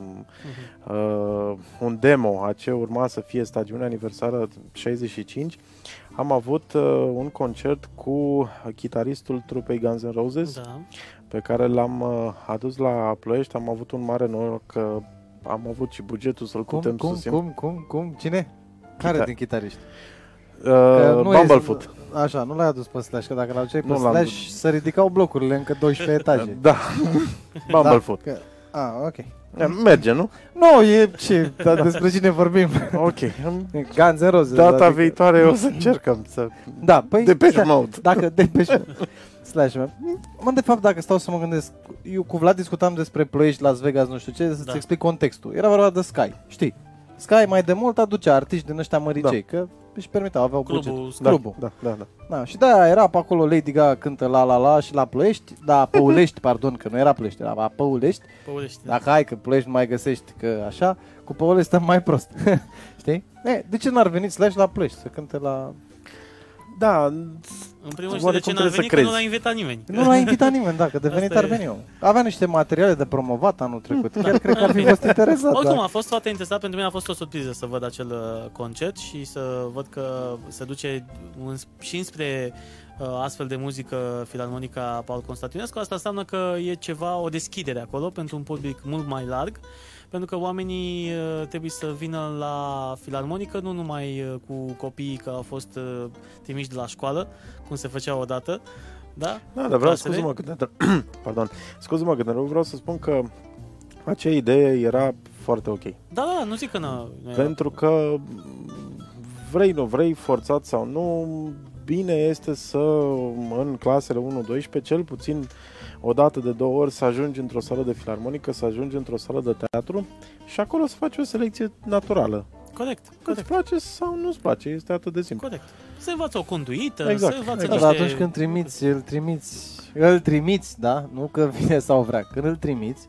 Mhm. uh, un demo a ce urma să fie stagiunea aniversară 65, am avut uh, un concert cu chitaristul trupei Guns N' Roses, Da. pe care l-am uh, adus la Ploiești. Am avut un mare noroc că am avut și bugetul să-l Cum, putem cum, susține. cum, cum, cum? Cine? Care Chita- din chitariști? Uh, nu e- Bumblefoot. Așa, nu l-ai adus pe Slash, că dacă l-au pe Nu l-am Slash, să ridicau blocurile încă 12 etaje. Da, Bumblefoot. Da, că, a, ok. Da. Merge, nu? Nu, e ce, dar despre cine vorbim? Ok. Guns N' Roses. Data adică- viitoare o să încercăm să... Da, păi... De pe stai, mode. Dacă de pe Slash, mă. mă, de fapt, dacă stau să mă gândesc, eu cu Vlad discutam despre Ploiești, Las Vegas, nu știu ce, să-ți Da. explic contextul. Era vorba de Sky, știi? Sky mai de mult aducea artiști din ăștia măricei, că își permiteau, aveau Clubul buget. Sky. Da, Clubul. Da, da, da. Da, și da, era pe acolo Lady Gaga cântă la la la și la Ploiești, da, Păulești, pardon, că nu era Ploiești, era la Păulești, Păulești, da. dacă hai că Ploiești nu mai găsești, că așa, cu Păulești stăm mai prost, știi? E, de ce n-ar veni Slash la Ploiești să cânte la... Da, În primul rând, Oare de ce cum n-a trebuie venit, să că nu crezi? l-a invitat nimeni. Nu l-a invitat nimeni, da, că de venit Asta ar e. veni eu. Avea niște materiale de promovat anul trecut, chiar cred că ar fi fost interesat. Oricum, Da. a fost foarte interesant. Pentru mine a fost o surpriză să văd acel uh, concert și să văd că se duce în, și înspre uh, astfel de muzică filarmonica Paul Constantinescu. Asta înseamnă că e ceva, o deschidere acolo pentru un public mult mai larg pentru că oamenii uh, trebuie să vină la filarmonică nu numai uh, cu copiii că au fost uh, trimiși de la școală, cum se făcea odată, da? Da, dar vreau, Clasele? scuze-mă că te, pardon, scuze-mă că te rog, vreau să spun că acea idee era foarte ok. Da, da, nu zic că nu. nu era. Pentru că vrei, nu vrei, forțat sau nu, bine este să în clasele 1-12, cel puțin o dată de două ori să ajungi într-o sală de filarmonică, să ajungi într-o sală de teatru și acolo să faci o selecție naturală. Corect, Că îți corect, place sau nu-ți place, este atât de simplu. corect. Se învață o conduită, Exact, se învață exact. Da, niște... dar atunci când trimiți, îl trimiți, îl trimiți, da, nu că vine sau vrea, când îl trimiți,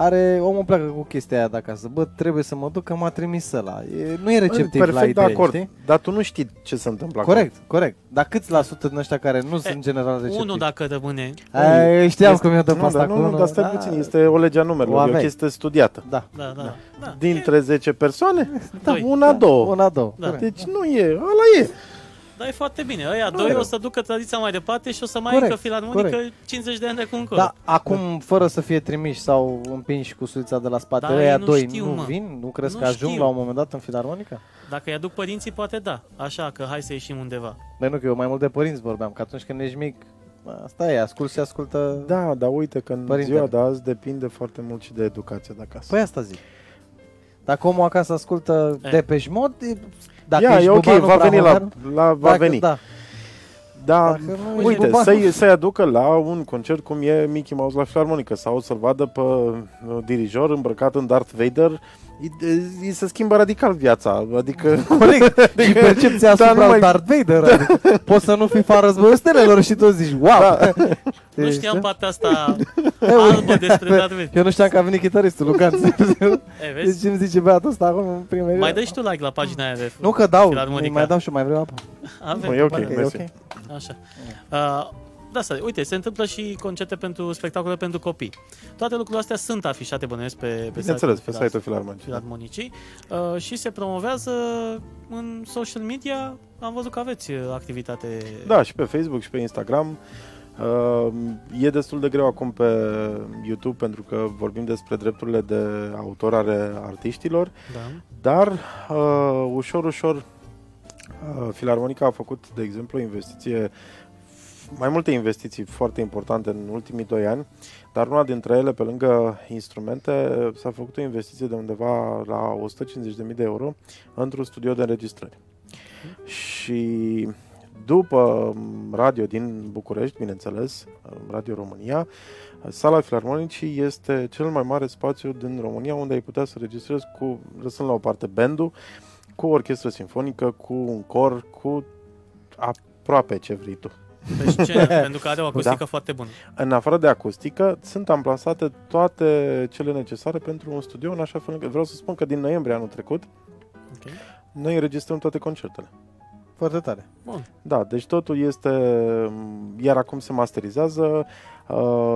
are, omul pleacă cu chestia aia de acasă, bă, trebuie să mă duc că m-a trimis ăla. E, nu e receptiv Perfect la de idee, acord, știi? dar tu nu știi ce se întâmplă acolo. Corect, corect. Dar câți la sută din ăștia care nu sunt general receptivi? Unul dacă rămâne, Ai, știam Este- cum eu dă Nu, asta dar cu nu, nu, unul. dar stai da, puțin, este o lege a O numerelor, e o aveai. chestie studiată. Da, da, da, da. Dintre 10 persoane, da, Doi. una, două. Una, două. Da. corect. Deci nu e, ăla e. Dar e foarte bine. Ăia Nu doi e rău. o să ducă tradiția mai departe și o să mai Corect, încă filarmonică corect. 50 de ani de acum încolo. Da, acum, fără să fie trimiși sau împinși cu suița de la spate, Da, ăia ei nu doi știu, nu mă. vin? Nu crezi Nu că ajung știu. la un moment dat în filarmonica? Dacă îi aduc părinții, poate da. Așa că hai să ieșim undeva. Băi, nu, că eu mai mult de părinți vorbeam, că atunci când ești mic, asta e, ascult și ascultă... Da, dar uite că în Părintele. ziua de azi depinde foarte mult și de educația de acasă. Păi asta zic. Dacă omul acasă ascultă E. Depeche Mode, e- dacă Ia, ești e ok, bubanul va veni la, prahovean, la va dacă, veni. Da, Da, Dacă nu ești uite, bubanul- să-i, să-i aducă la un concert cum e Mickey Mouse la filarmonică sau să-l vadă pe uh, dirijor îmbrăcat în Darth Vader, îi, îi se schimbă radical viața. Adică, corect. și percepția Da, asupra nu lui mai- Darth Vader. Adică, poți să nu fii fa războiul stelelor și tu zici, wow! Da. Nu știam partea asta E, albă despre Darth Vader. Eu nu știam că a venit chitaristul Lucan. E, Deci vezi? îmi zice băiatul ăsta acum în primele Mai dai și tu like la pagina aia de Nu că dau, Filarmonica. mai dau și mai vreau apă. Avem. Nu, e ok, E mersi. ok. Așa. Uh, da, asta, uite, se întâmplă și concerte pentru spectacole pentru copii. Toate lucrurile astea sunt afișate, bănuiesc, pe, pe Bineînțeles, pe site-ul site-ul filarmonicii. Filarmonicii uh, și se promovează în social media. Am văzut că aveți uh, activitate. Da, și pe Facebook și pe Instagram. Uh, e destul de greu acum pe YouTube pentru că vorbim despre drepturile de autor ale artiștilor, Da. dar uh, ușor, ușor uh, Filarmonica a făcut, de exemplu, o investiție mai multe investiții foarte importante în ultimii doi ani, dar una dintre ele, pe lângă instrumente, s-a făcut o investiție de undeva la 150.000 de euro într-un studio de înregistrări. Și după m, radio din București, bineînțeles, Radio România, sala Filarmonicii este cel mai mare spațiu din România unde ai putea să registrezi cu, lăsând la o parte bandul, cu o orchestră sinfonică, cu un cor, cu aproape ce vrei tu. Pe scenă, pentru că are o acustică Da. foarte bună. În afară de acustică, sunt amplasate toate cele necesare pentru un studio, în așa fel încât vreau să spun că din noiembrie anul trecut, Ok. noi înregistrăm toate concertele. Foarte tare. Bun. Da, deci totul este, iar acum se masterizează, uh,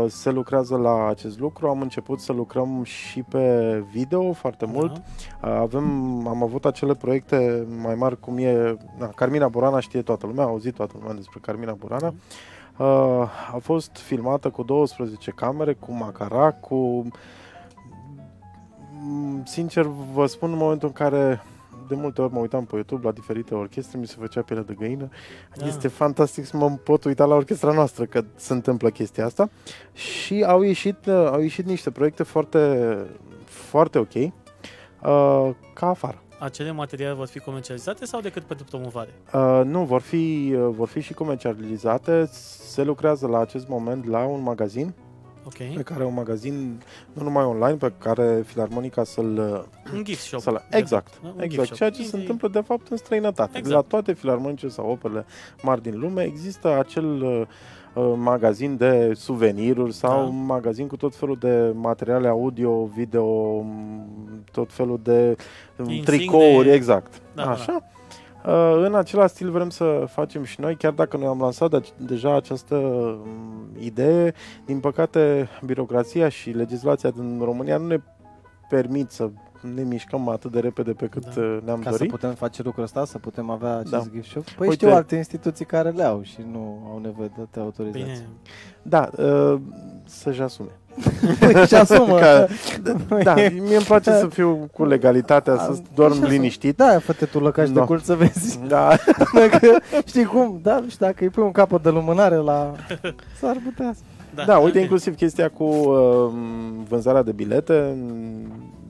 se lucrează la acest lucru, am început să lucrăm și pe video foarte mult, Da. Uh, avem, am avut acele proiecte mai mari cum e, na, Carmina Burana știe toată lumea, a auzit toată lumea despre Carmina Burana, uh, a fost filmată cu 12 camere, cu macara, cu... Mm, Sincer vă spun în momentul în care de multe ori mă uitam pe YouTube la diferite orchestre, mi se făcea pielea de găină. Da. Este fantastic să mă pot uita la orchestra noastră că se întâmplă chestia asta. Și au ieșit, uh, au ieșit niște proiecte foarte, foarte ok uh, ca afară. Acele materiale vor fi comercializate sau decât pentru promovare? Uh, nu, vor fi, uh, vor fi și comercializate. Se lucrează la acest moment la un magazin Ok. pe care un magazin, nu numai online, pe care Filarmonica să-l... Un gift shop. să-l de exact, fapt, da? Un gift exact. shop. Ceea ce se Easy. întâmplă, de fapt, în străinătate. Exact. La toate filarmonice sau operele mari din lume există acel uh, uh, magazin de suveniruri sau Da. un magazin cu tot felul de materiale audio, video, m, tot felul de um, Insigne. tricouri, exact. Da, da, Așa. Uh, În același stil vrem să facem și noi, chiar dacă noi am lansat de- deja această um, idee, din păcate birocrația și legislația din România nu ne permit să ne mișcăm atât de repede pe cât Da. uh, ne-am Ca să dorit. putem face lucrul ăsta, să putem avea acest Da. gift shop. Păi Uite- știu alte instituții care le au și nu au nevoie de toate autorizații. Bine. Da, uh, să-și asume. Păi și asumă. Că- Da, mie îmi place să fiu cu legalitatea, să dorm Și asumă. liniștit. Da, fă tu lăcaș de No. cult să vezi. Da, Dacă, știi cum? Da, nu știu, dacă îi pui un capăt de lumânare la... S-ar putea să... Da, da, uite ok. inclusiv chestia cu uh, vânzarea de bilete.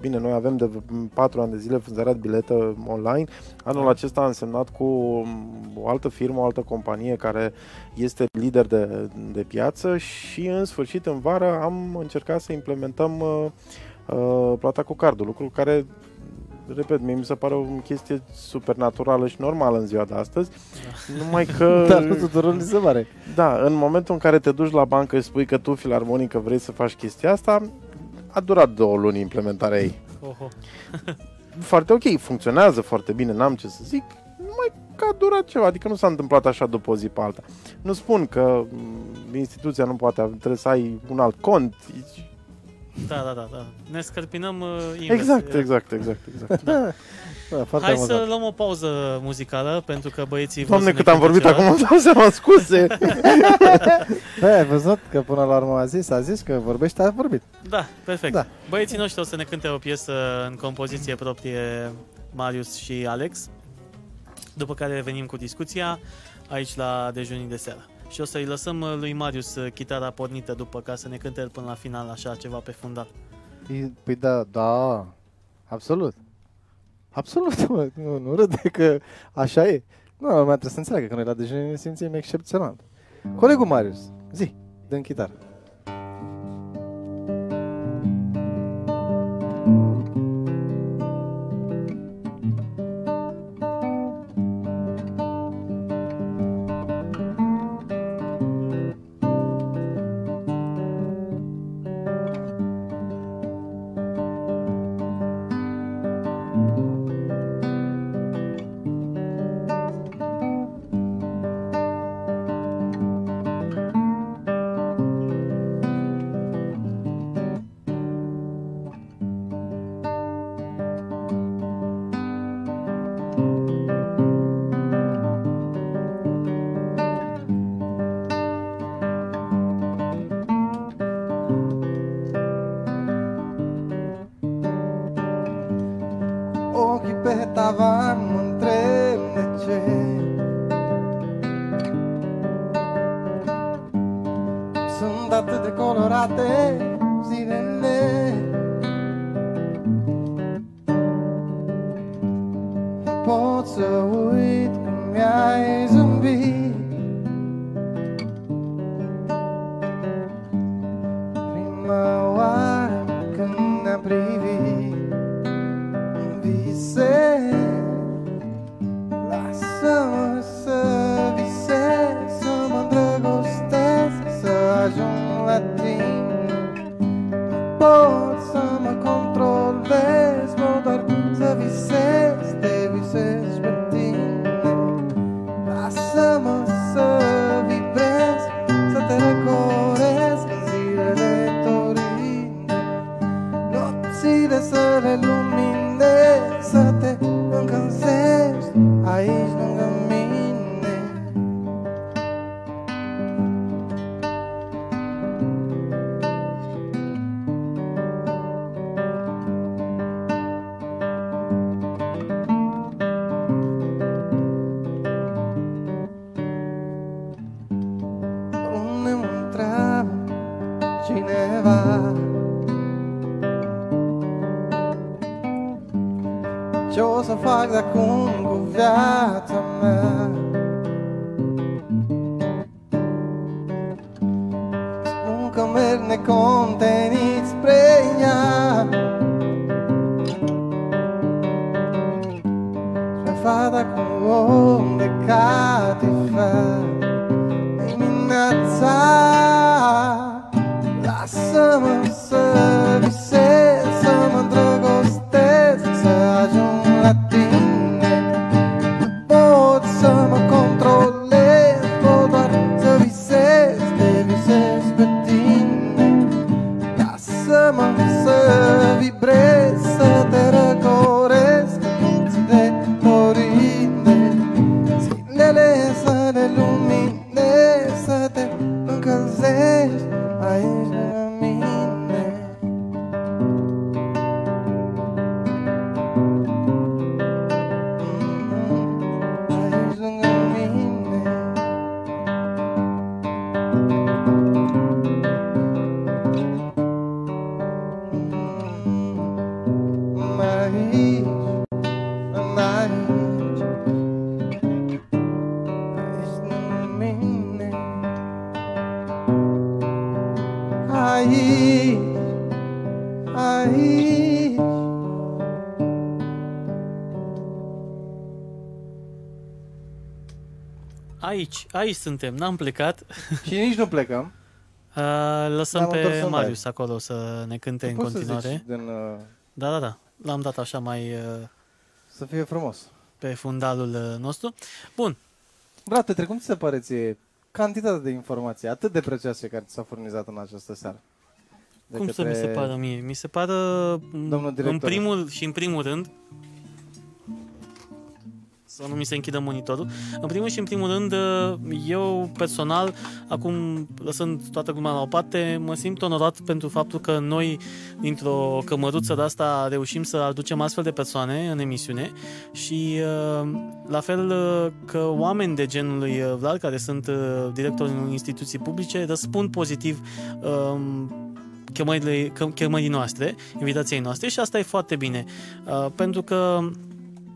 Bine, noi avem de 4 ani de zile vânzarea de bilete online. Anul acesta a însemnat cu um, o altă firmă, o altă companie care este lider de, de piață și în sfârșit în vară am încercat să implementăm uh, uh, plata cu cardul, lucru care repet, mie mi se pare o chestie supernaturală și normală în ziua de astăzi, numai că... Dar nu tuturor li se pare. Da, în momentul în care te duci la bancă și spui că tu, filarmonică, vrei să faci chestia asta, a durat două luni implementarea ei. Oho. Foarte ok, funcționează foarte bine, n-am ce să zic, numai că a durat ceva, adică nu s-a întâmplat așa după o zi pe alta. Nu spun că m, instituția nu poate, trebuie să ai un alt cont. Da, da, da, da. Ne scărpinăm uh, invers. Exact, exact, exact, exact. Da, foarte Hai să amuzant. luăm o pauză muzicală, pentru că băieții... vor Doamne, să ne cât am cânte vorbit ceva. acum, îmi dau seama, scuze. Păi, ai văzut că până la urmă a zis, a zis că vorbește, a vorbit. Da, perfect. Da. Băieții noștri o să ne cânte o piesă în compoziție proprie Marius și Alex, după care revenim cu discuția aici la dejunii de seară. Și o să-i lăsăm uh, lui Marius uh, chitara pornită după ca să ne cânte el până la final așa ceva pe fundal. E- Păi da, da, absolut. Absolut, mă, nu, nu râde că așa e. Nu, lumea trebuie să înțeleagă că noi la dejun ne simțim excepțional. Colegul Marius, zi, dă în chitară. Aici, aici suntem, n-am plecat. Și nici nu plecăm Uh, lăsăm Ne-am întors pe în Marius acolo să ne cânte în Poți să continuare. zici din, uh, Da, da, da. L-am dat așa mai uh, Să fie frumos pe fundalul uh, nostru. Bun, Brate, cum ți se pare ție cantitatea de informații atât de prețioase care ți s-a furnizat în această seară? De cum să mi se pară mie? Mi se pară, m, Domnul în director. primul și în primul rând, să nu mi se închidă monitorul. În primul și în primul rând, uh, eu personal, acum lăsând toată gluma la o parte, mă simt onorat pentru faptul că noi, dintr-o cămăruță de asta, reușim să aducem astfel de persoane în emisiune și uh, la fel uh, că oameni de genul lui uh, Vlad, care sunt uh, directori în instituții publice, răspund pozitiv um, chemările, chem- chemării noastre, invitației noastre și asta e foarte bine. Uh, pentru că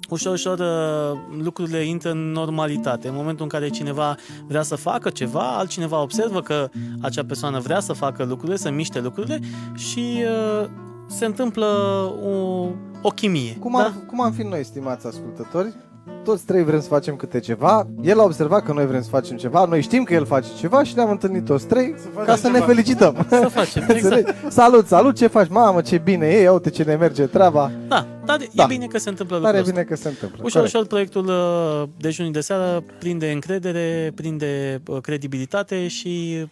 ușor, ușor uh, lucrurile intră în normalitate. În momentul în care cineva vrea să facă ceva, altcineva observă că acea persoană vrea să facă lucrurile, să miște lucrurile și uh, se întâmplă o, o chimie. Cum, da? ar, cum am fi noi, stimați ascultători? Toți trei vrem să facem câte ceva. El a observat că noi vrem să facem ceva, noi știm că el face ceva și ne-am întâlnit toți trei facem ca să ne ceva. felicităm. Să facem, exact. Înțelegi? Salut, salut, ce faci? Mamă, ce bine e, ia uite ce ne merge treaba. Da, dar Da. e bine că se întâmplă Dar lucrul e ăsta. bine că se întâmplă. Ușor, Corect. ușor proiectul uh, dejunii de seară prinde încredere, prinde uh, credibilitate și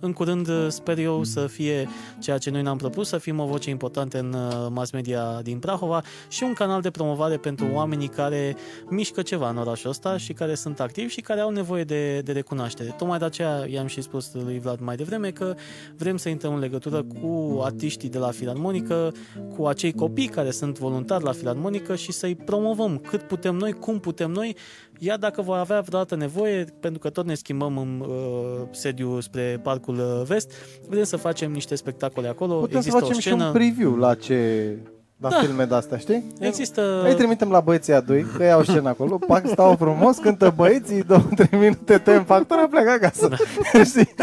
în curând uh, sper eu să fie ceea ce noi ne-am propus, să fim o voce importantă în uh, mass media din Prahova și un canal de promovare pentru oamenii care mișcă ceva în orașul ăsta și care sunt activi și care au nevoie de, de recunoaștere. Tocmai de aceea i-am și spus lui Vlad mai devreme că vrem să intrăm în legătură cu artiștii de la Filarmonică, cu acei copii care sunt voluntari la Filarmonică și să-i promovăm cât putem noi, cum putem noi, iar dacă vor avea vreodată nevoie, pentru că tot ne schimbăm în uh, sediu spre Parcul uh, Vest, vrem să facem niște spectacole acolo, Putem există să facem o și scenă, un preview la ce... La Da. filme de-astea, știi? există... Îi trimitem la băieții a doi, că iau scenă acolo, pac, stau frumos, cântă băieții, două, trei minute, tăiem factura, pleacă acasă. Da. Știi?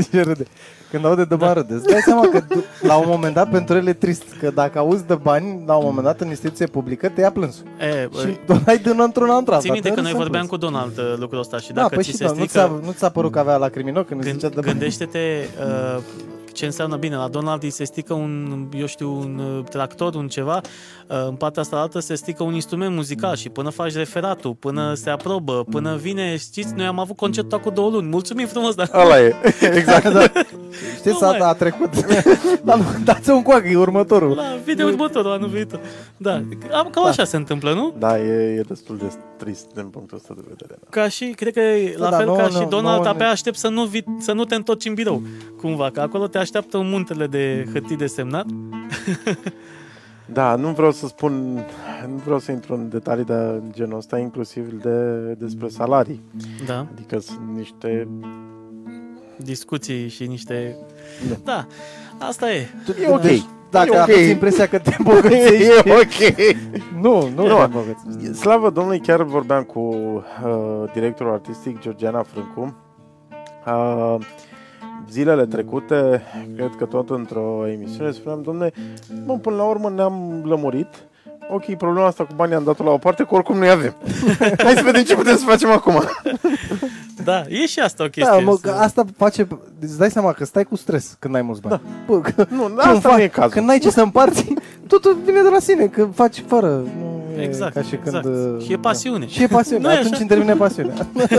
Zice râde. Când aude de bani râde. Îți dai seama că du- la un moment dat pentru el e trist, că dacă auzi de bani, la un moment dat în instituție publică, te ia plânsul. E, Și donai din într-una într-alta. Ții minte te că râzi noi în vorbeam plâns. cu Donald uh, lucrul ăsta și Da, dacă păi ți și se da, nu, strică... ți-a, nu ți-a părut că avea la criminoc când îți Gând, zicea de bani? gândește-te uh, ce înseamnă bine. La Donald îi se stică un, eu știu, un uh, tractor, un ceva. Uh, în partea asta altă se stică un instrument muzical și până faci referatul, până se aprobă, până vine, știți, noi am avut concertul cu două luni. Mulțumim frumos, dar Ăla e, exact. da. Știți, Nu a, mai- a trecut. Dar nu, dați un coag, e următorul. la video următorul, anul viitor. Da, cam cam așa se întâmplă, nu? Da, e, e destul de trist din punctul ăsta de vedere. Da. Ca și, cred că e la Da, fel nouă ca nu- și Donald, nouă abia ne- aștept să nu, vi, să nu te întorci în birou, cumva, că acolo te așteaptă un muntele de hârtii de semnat. Da, nu vreau să spun, nu vreau să intru în detalii de genul ăsta, inclusiv de, despre salarii. Da. Adică sunt niște... discuții și niște... Da. Da, asta e. E ok. Deci, dacă E ok. aveți impresia că te îmbogățești, e ok. nu, nu, Nu. te îmbogățești. Slavă Domnului, chiar vorbeam cu uh, directorul artistic Georgiana Frâncu. Uh, zilele trecute, cred că tot într-o emisiune, spuneam, domne, bă, până la urmă ne-am lămurit, ok, problema asta cu banii am dat-o la o parte, că oricum nu-i avem. Hai să vedem ce putem să facem acum. Da, e și asta o chestie. Da, mă, să- că asta face, îți dai seama că stai cu stres când ai mulți bani. Da. Bă, că, Nu, când asta nu e cazul. Când n-ai ce să împarți, totul vine de la sine, că faci fără. Nu e Exact, ca și când, exact. uh, Și e pasiune. Da. Și e pasiune, Nu e atunci așa? intervine pasiunea.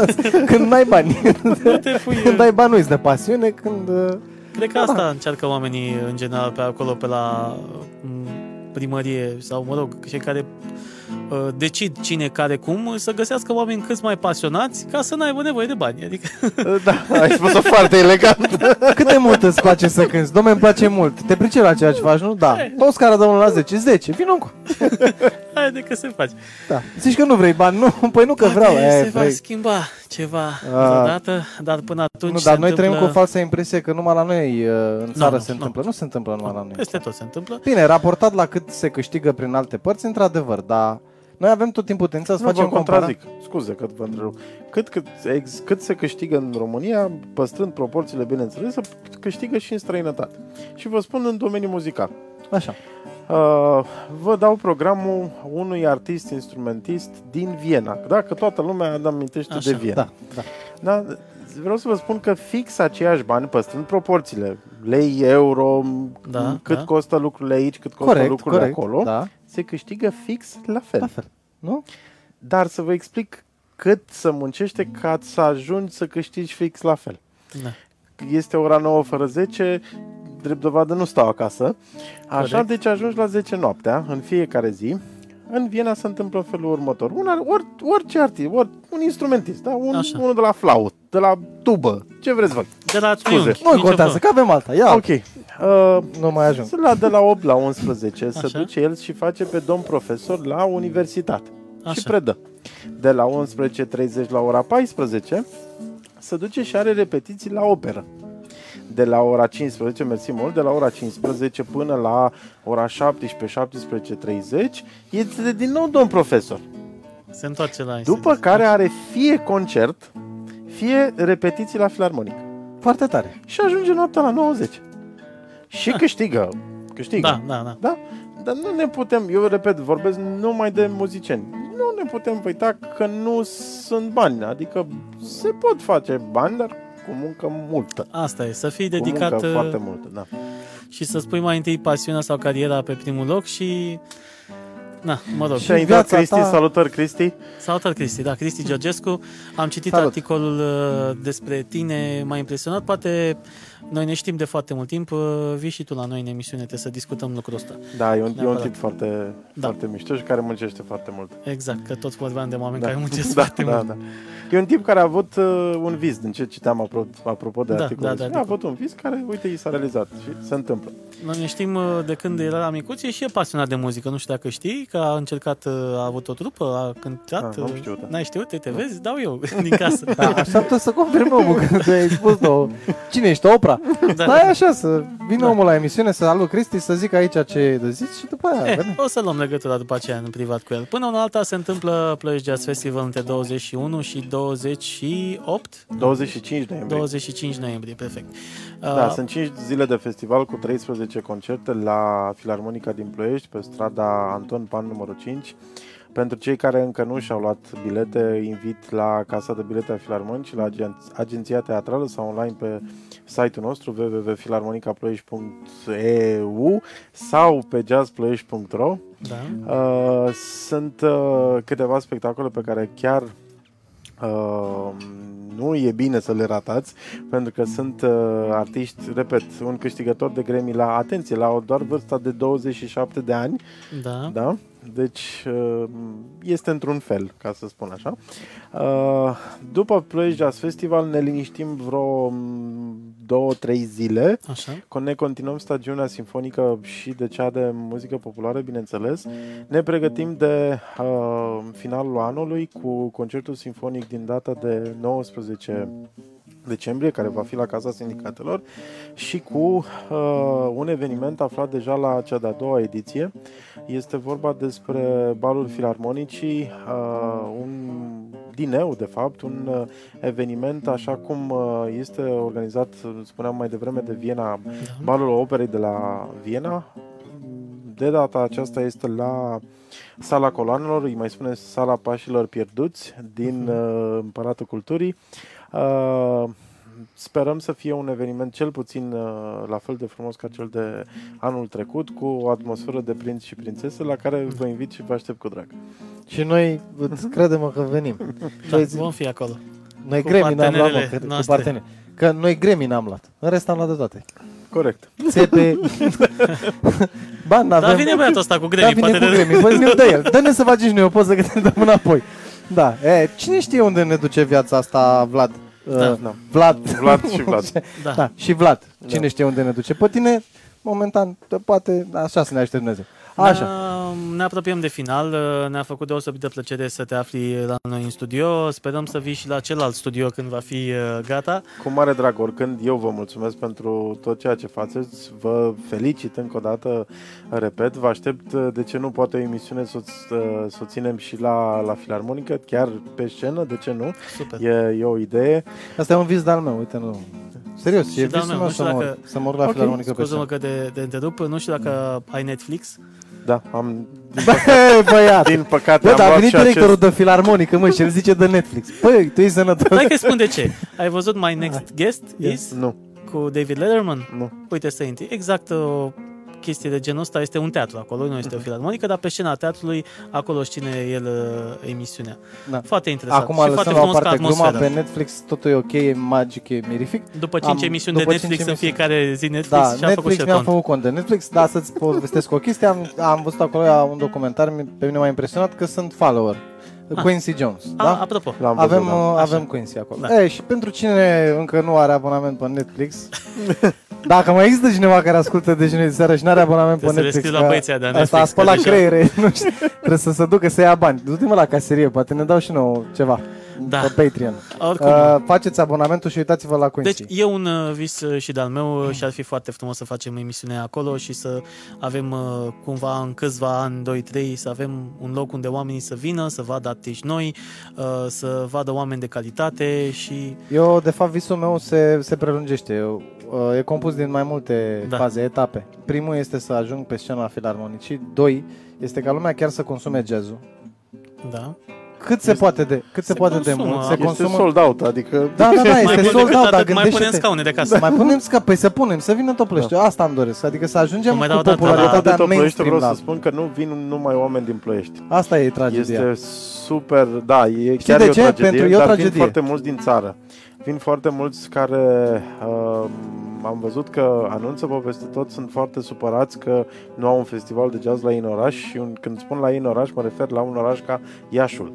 când n-ai bani. Nu te pui, când ai bani nu de pasiune, când... uh, Cred că asta încearcă oamenii în general pe acolo, pe la m, primărie sau, mă rog, cei care uh, decid cine, care, cum, să găsească oameni cât mai pasionați ca să n-aibă nevoie de bani. Adică, Da, ai spus-o foarte elegant. Cât de mult îți place să cânti? Dom'le, îmi place mult. Te pricepi la ceea ce faci, nu? Da. Toți care dăm la 10, 10. Vino cu. Haide că se face. Da. Zici că nu vrei bani, nu? Păi nu că vreau. Poate E, se va vrei. schimba ceva A. vreodată, dar până atunci Nu, se dar noi întâmplă... trăim cu o falsă impresie că numai la noi uh, în țară nu, se nu. întâmplă. Nu se întâmplă numai la noi. Peste tot se întâmplă. Bine, raportat la cât se câștigă prin alte părți, într-adevăr, dar noi avem tot timpul tendința să Nu vă facem comparații. contrazic. Scuze că vă întrerup. Cât, cât, ex, cât se câștigă în România, păstrând proporțiile bineînțeles, se câștigă și în străinătate. Și vă spun în domeniul muzical. Așa. Uh, vă dau programul unui artist instrumentist din Viena. Da? Că toată lumea ne amintește Așa, de Viena. Da, da. Da? Vreau să vă spun că fix aceiași bani, păstrând proporțiile, lei, euro, Da, cât da. costă lucrurile aici, cât costă Corect, lucrurile corect. acolo, Da. se câștigă fix la fel. La fel. Nu? Dar să vă explic cât să muncește ca să ajungi să câștigi fix la fel. Da. Este ora 9 fără 10, drept dovadă nu stau acasă. Așa, Corect. deci ajungi la 10 noaptea, în fiecare zi. În Viena se întâmplă în felul următor. Un, ar- or, orice artist, or, un instrumentist, da? un, Așa. unul de la flaut, de la tubă, ce vreți voi. De la Scuze. triunghi. Nu nicio contează, că avem alta. Ia, Ok. Uh, nu mai ajung. să la de la 8 la 11 se Așa. duce el și face pe domn profesor la universitate Așa. și predă. De la 11.30 la ora 14 se duce și are repetiții la operă. De la ora 15, mersi mult, de la ora 15 până la ora 17, 17.30 este din nou domn profesor. Se întoarce la După instituție. care are fie concert, fie repetiții la filarmonic. Foarte tare. Și ajunge noaptea la 90. Și câștigă. Câștigă. Da, da, da. Da? Dar nu ne putem, eu repet, vorbesc numai de muzicieni. Nu ne putem uita că nu sunt bani. Adică se pot face bani, dar cu muncă multă. Asta e, să fii Cu dedicat muncă uh, foarte multă, da. și să spui mai întâi pasiunea sau cariera pe primul loc și... Na, mă rog. Și a intrat viața Cristi, ta- salutări Cristi. Salutări, Cristi. Da, Cristi Georgescu. Am citit Salut. articolul uh, despre tine, m-a impresionat. Poate noi ne știm de foarte mult timp. uh, Vii și tu la noi în emisiune, trebuie să discutăm lucrul ăsta. Da, e un, e un Neapărat. tip foarte, Da. foarte mișto și care muncește foarte mult. Exact, că tot vorbeam de oameni Da. care muncesc da, foarte da, mult. da. E un tip care a avut uh, un vis, din ce citeam apro- apropo de Da, articolul. da, da, ăsta. da. A avut un vis care, uite, i s-a realizat și se întâmplă. Noi ne știm uh, de când era la micuție și e pasionat de muzică. Nu știu dacă știi, că a încercat, uh, a avut o trupă, a cântat. Ah, n-am uh, știut, da. N-ai știut? Uite, vezi? Dau eu din casă. Da, așteaptă să confirme omul că te-ai spus o... Cine ești, Opra? Da. Stai așa, să vină Da. omul la emisiune, să salut Cristi, să zic aici ce e de zis și după aia, Eh, vedem. o să luăm legătura după aceea în privat cu el. Până una alta se întâmplă Ploiești Jazz Festival între 21 și 28? 25 noiembrie. 25 noiembrie, perfect. Da, Uh, sunt 5 zile de festival cu 13 concerte la Filarmonica din Ploiești, pe strada Anton Pan numărul 5. Pentru cei care încă nu și-au luat bilete, îi invit la Casa de Bilete a Filarmonicii, la agen- Agenția Teatrală sau online pe site-ul nostru www.filarmonicaploiești.eu sau pe jazzploiești.ro da. Uh, sunt uh, câteva spectacole pe care chiar uh, nu e bine să le ratați, pentru că sunt uh, artiști, repet, un câștigător de Grammy la, atenție, la o doar vârsta de 27 de ani, Da. da? Deci uh, este într-un fel, ca să spun așa. Uh, după Ploiești Jazz Festival ne liniștim vreo mm, două, trei zile Așa. Con- Ne continuăm stagiunea sinfonică și de cea de muzică populară, bineînțeles. Ne pregătim de uh, finalul anului cu concertul sinfonic din data de 19 decembrie, care va fi la Casa Sindicatelor, și cu uh, un eveniment aflat deja la cea de-a doua ediție. Este vorba despre Balul Filarmonicii, uh, un Dineu, de fapt, un uh, eveniment așa cum uh, este organizat, spuneam mai devreme, de Viena, Da. balul operei de la Viena. De data aceasta este la Sala Coloanelor, îi mai spune Sala Pașilor Pierduți din uh, Împăratul Culturii. Uh, sperăm să fie un eveniment cel puțin uh, la fel de frumos ca cel de anul trecut, cu o atmosferă de prinț și prințese, la care vă invit și vă aștept cu drag. Și noi, îți credem că venim. Da, Noi, vom fi acolo. noi cu gremii n-am luat, mă, partenerele că, cu noastre. parteneri. Că noi gremii n-am luat. În rest am luat de toate. Corect. Țepe. ba, n-avem... Dar vine băiatul ăsta cu Da, gremii, vine poate cu de... gremii. Băi, ne dă el. Dă-ne să faci și noi o poză că te dăm înapoi. Da. E, cine știe unde ne duce viața asta, Vlad? Da. Uh, Vlad. Vlad și Vlad. Da. Da, și Vlad. Cine Da. știe unde ne duce? Pe tine, momentan, poate așa să ne aștept Dumnezeu. Așa. Ne, ne apropiem de final. Ne-a făcut deosebită plăcere să te afli la noi în studio. Sperăm să vii și la celălalt studio când va fi uh, gata. Cu mare drag, oricând eu vă mulțumesc pentru tot ceea ce faceți, vă felicit încă o dată, repet, vă aștept, de ce nu, poate o emisiune să, o- să o ținem și la, la Filarmonică, chiar pe scenă, de ce nu, Super. e, e o idee. Asta e un vis de-al meu, uite, nu... Serios, Și e de-al visul meu, meu nu să știu mor, dacă- să mor la Ok, filarmonică pe Scuză-mă scenă. că te, te întrerup. Nu știu dacă ai Netflix. Da, am, Băi, băiat! din păcate, Bă, am dar a luat venit și directorul acest... de filarmonică, mă, și el zice de Netflix. Păi, tu ești sănătos. Hai că spun de ce. Ai văzut My Next Guest Yes. is Nu, cu David Letterman? nu. Uite să intri. Exact o chestie de genul ăsta. Este un teatru acolo, nu este o filarmonică, dar pe scena teatrului acolo își ține el uh, emisiunea. Da. Foarte interesant. Acum și foarte lăsăm la o frumos ca parte gluma, atmosferă. pe Netflix totul e ok, e magic, e mirific. După 5 Am- emisiuni de după cinci Netflix în emisiuni. fiecare zi Netflix Da, și a făcut Netflix și mi-am cont. făcut cont de Netflix, dar să-ți povestesc o chestie, am, am văzut acolo un documentar, mi- pe mine m-a impresionat că sunt follower. Quincy Jones, A, da? apropo. L-am văzut, Avem, da. uh, Așa. avem Quincy acolo. Da. E, și pentru cine încă nu are abonament pe Netflix, dacă mai există cineva care ascultă de de seara și nu are abonament pe Trebuie să le Netflix, scrii la că băieții de asta Netflix, a spălat că deja- creiere, nu știu, trebuie să se ducă să ia bani. Du-te mă la caserie, poate ne dau și nou ceva Da. pe Patreon. Oricum. Uh, faceți abonamentul și uitați-vă la Quincy. Deci e un uh, vis uh, și de-al meu uh, și ar fi foarte frumos să facem emisiunea acolo și să avem uh, cumva în câțiva ani, 2-3, să avem un loc unde oamenii să vină, să vadă artiști noi, uh, să vadă oameni de calitate și Eu, de fapt, visul meu se, se prelungește. Eu, uh, e compus din mai multe Da. da. faze, etape. Primul este să ajung pe scena filarmonicii. Doi, este ca lumea chiar să consume jazzul. da. Cât se poate de, cât se, Se poate de consumă. mult. Se Este Este consumă. sold out, adică... Da, da, da, mai este mult sold decât out, dar atât, mai punem gândește-te. scaune de casă. Mai punem sca, păi să punem, să vină tot Ploiești. Asta îmi doresc, adică să ajungem Cum mai cu dau o dată la- popularitatea de tot Ploiești mainstream. vreau La... să spun că nu vin numai oameni din Ploiești. Asta e tragedia. Este super, da, e chiar de e o ce? tragedie, Pentru- e o dar vin tragedie. foarte mulți din țară. Vin foarte mulți care uh, am văzut că anunță pe peste tot, sunt foarte supărați că nu au un festival de jazz la ei în oraș și un, când spun la ei în oraș, mă refer la un oraș ca Iașul.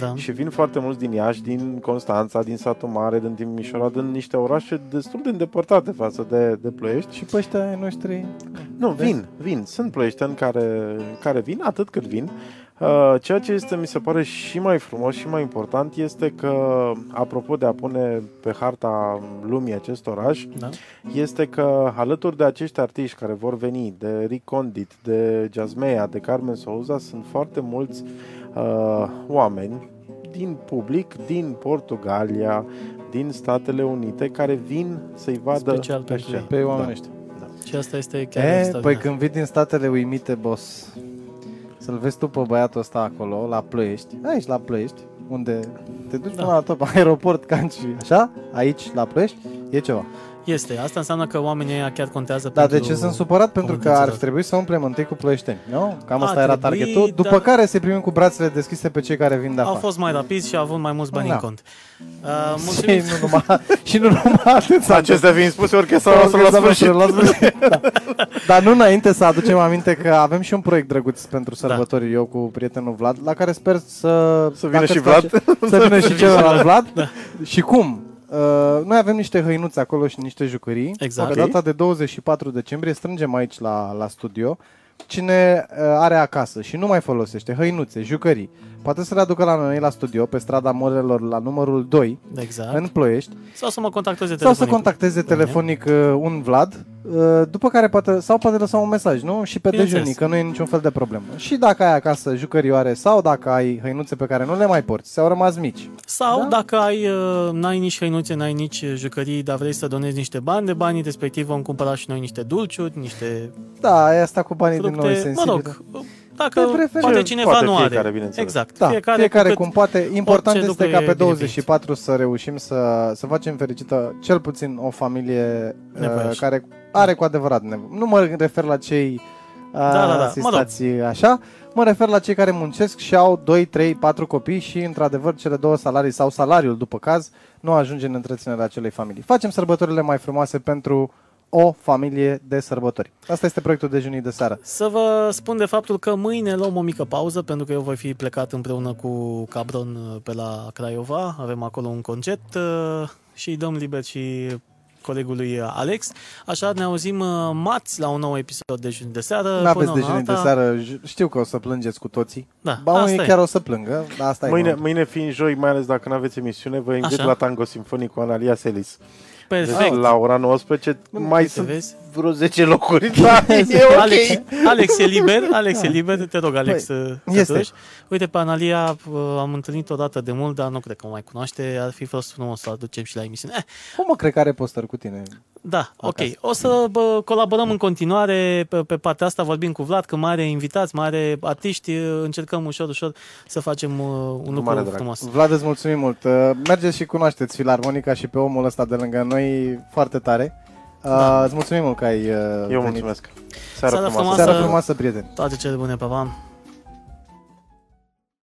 Da. Și vin foarte mulți din Iași, din Constanța, din Satu Mare, din Timișoara, din niște orașe destul de îndepărtate față de, de Ploiești. Și pe ăștia ai noștri... Nu, Vezi? vin, vin. Sunt ploieșteni care, care vin, atât cât vin. Uh, ceea ce este, mi se pare, și mai frumos și mai important este că, apropo de a pune pe harta lumii acest oraș, Da. este că alături de acești artiști care vor veni, de Rick Condit, de Jasmea, de Carmen Souza, sunt foarte mulți uh, oameni din public, din Portugalia, din Statele Unite, care vin să-i vadă Special pe pentru scenă. ei. Pe Da. oameni ăștia. Și asta este chiar E, păi extraordinar. când vii din statele uimite, boss, să-l vezi tu pe băiatul ăsta acolo, la Ploiești, aici la Ploiești, unde te duci Da. până la top, aeroport, canci, așa, aici la Ploiești, e ceva. Este. Asta înseamnă că oamenii ăia chiar contează Dar pentru... de ce sunt supărat? Pentru că ar comunităților. trebui să umplem întâi cu ploieșteni, nu? Cam A asta era trebui, targetul, după dar- care să primim cu brațele deschise pe cei care vin de Au afară. fost mai rapizi și au avut mai mulți bani Da. în cont. Uh, Și mulțumim. nu numai, și nu numai atât. s-a Acestea fiind spuse, orchestra noastră la Orchestra sfârșit. noastră la sfârșit. da. Dar nu înainte să aducem aminte că avem și un proiect drăguț pentru sărbători eu cu prietenul Vlad, la care sper să... Să vină dacă și îți place, Să vină și celălalt Vlad. Da. Și cum? Uh, noi avem niște hăinuțe acolo și niște jucării. Exact. Pe Ok. data de 24 decembrie strângem aici la, la studio. Cine uh, are acasă și nu mai folosește hăinuțe, jucării, poate să le aducă la noi la studio, pe strada Morelor, la numărul 2, Exact. în Ploiești, Sau să mă contacteze sau telefonic. să contacteze telefonic uh, un Vlad, uh, după care poate, sau poate lăsa un mesaj, nu? Și pe Bineînțeles. dejunii, că nu e niciun fel de problemă. Și dacă ai acasă jucărioare sau dacă ai hăinuțe pe care nu le mai porți, sau au rămas mici. Sau Da? dacă ai, uh, n-ai nici hăinuțe, n-ai nici jucării, dar vrei să donezi niște bani de banii, respectiv vom cumpăra și noi niște dulciuri, niște Da, e asta cu banii din noi fructe, sensibile. mă rog, dacă De preferență. poate cineva Poate nu fiecare, are. bineînțeles. Exact. Da, fiecare, fiecare cu cât- cum poate. Important orice este lucru ca e pe binevenit. 24 să reușim să, să facem fericită cel puțin o familie uh, Nevoiașă. care are cu adevărat nevoie. Nu mă refer la cei uh, da, da. Mă asistați așa, mă refer la cei care muncesc și au 2, 3, 4 copii și într-adevăr cele două salarii sau salariul după caz nu ajunge în întreținerea acelei familii. Facem sărbătorile mai frumoase pentru o familie de sărbători. Asta este proiectul dejunii de seară. Să vă spun de faptul că mâine luăm o mică pauză pentru că eu voi fi plecat împreună cu Cabron uh, pe la Craiova. Avem acolo un concert uh, și îi dăm liber și colegului Alex. Așa ne auzim uh, marți la un nou episod de Dejun de seară. Nu Până aveți una dejunii de alta- seară, j- știu că o să plângeți cu toții. Da, Ba, unii asta e. chiar o să plângă, dar asta Mâine, e. mâine fiind joi, mai ales dacă nu aveți emisiune, vă invit Așa. la Tango Sinfonic cu Analia Selis. Perfect. Deci, la ora 19 mai Uite, sunt vezi? Vreo 10 locuri, dar e ok. Alex, Alex e liber, Alex e liber, te rog Alex să te Da. este. duci. Uite, pe Analia uh, am întâlnit o dată de mult, dar nu cred că o mai cunoaște, ar fi fost frumos să o aducem și la emisiune. Eh, Cum mă cred că are postări cu tine? da, ok. Acasă. O să bă, colaborăm în continuare pe, pe partea asta, vorbim cu Vlad, că mai are invitați, mai are artiști, uh, încercăm ușor, ușor să facem uh, un lucru mare drag. frumos. Vlad, îți mulțumim mult. Uh, Mergeți și cunoașteți Filarmonica și pe omul ăsta de lângă noi foarte tare. Uh, Da. Îți mulțumim mult că ai uh, Eu venit. mulțumesc. Seara Seara frumoasă. frumoasă. Seara frumoasă, prieteni. Toate cele bune, pa, pa!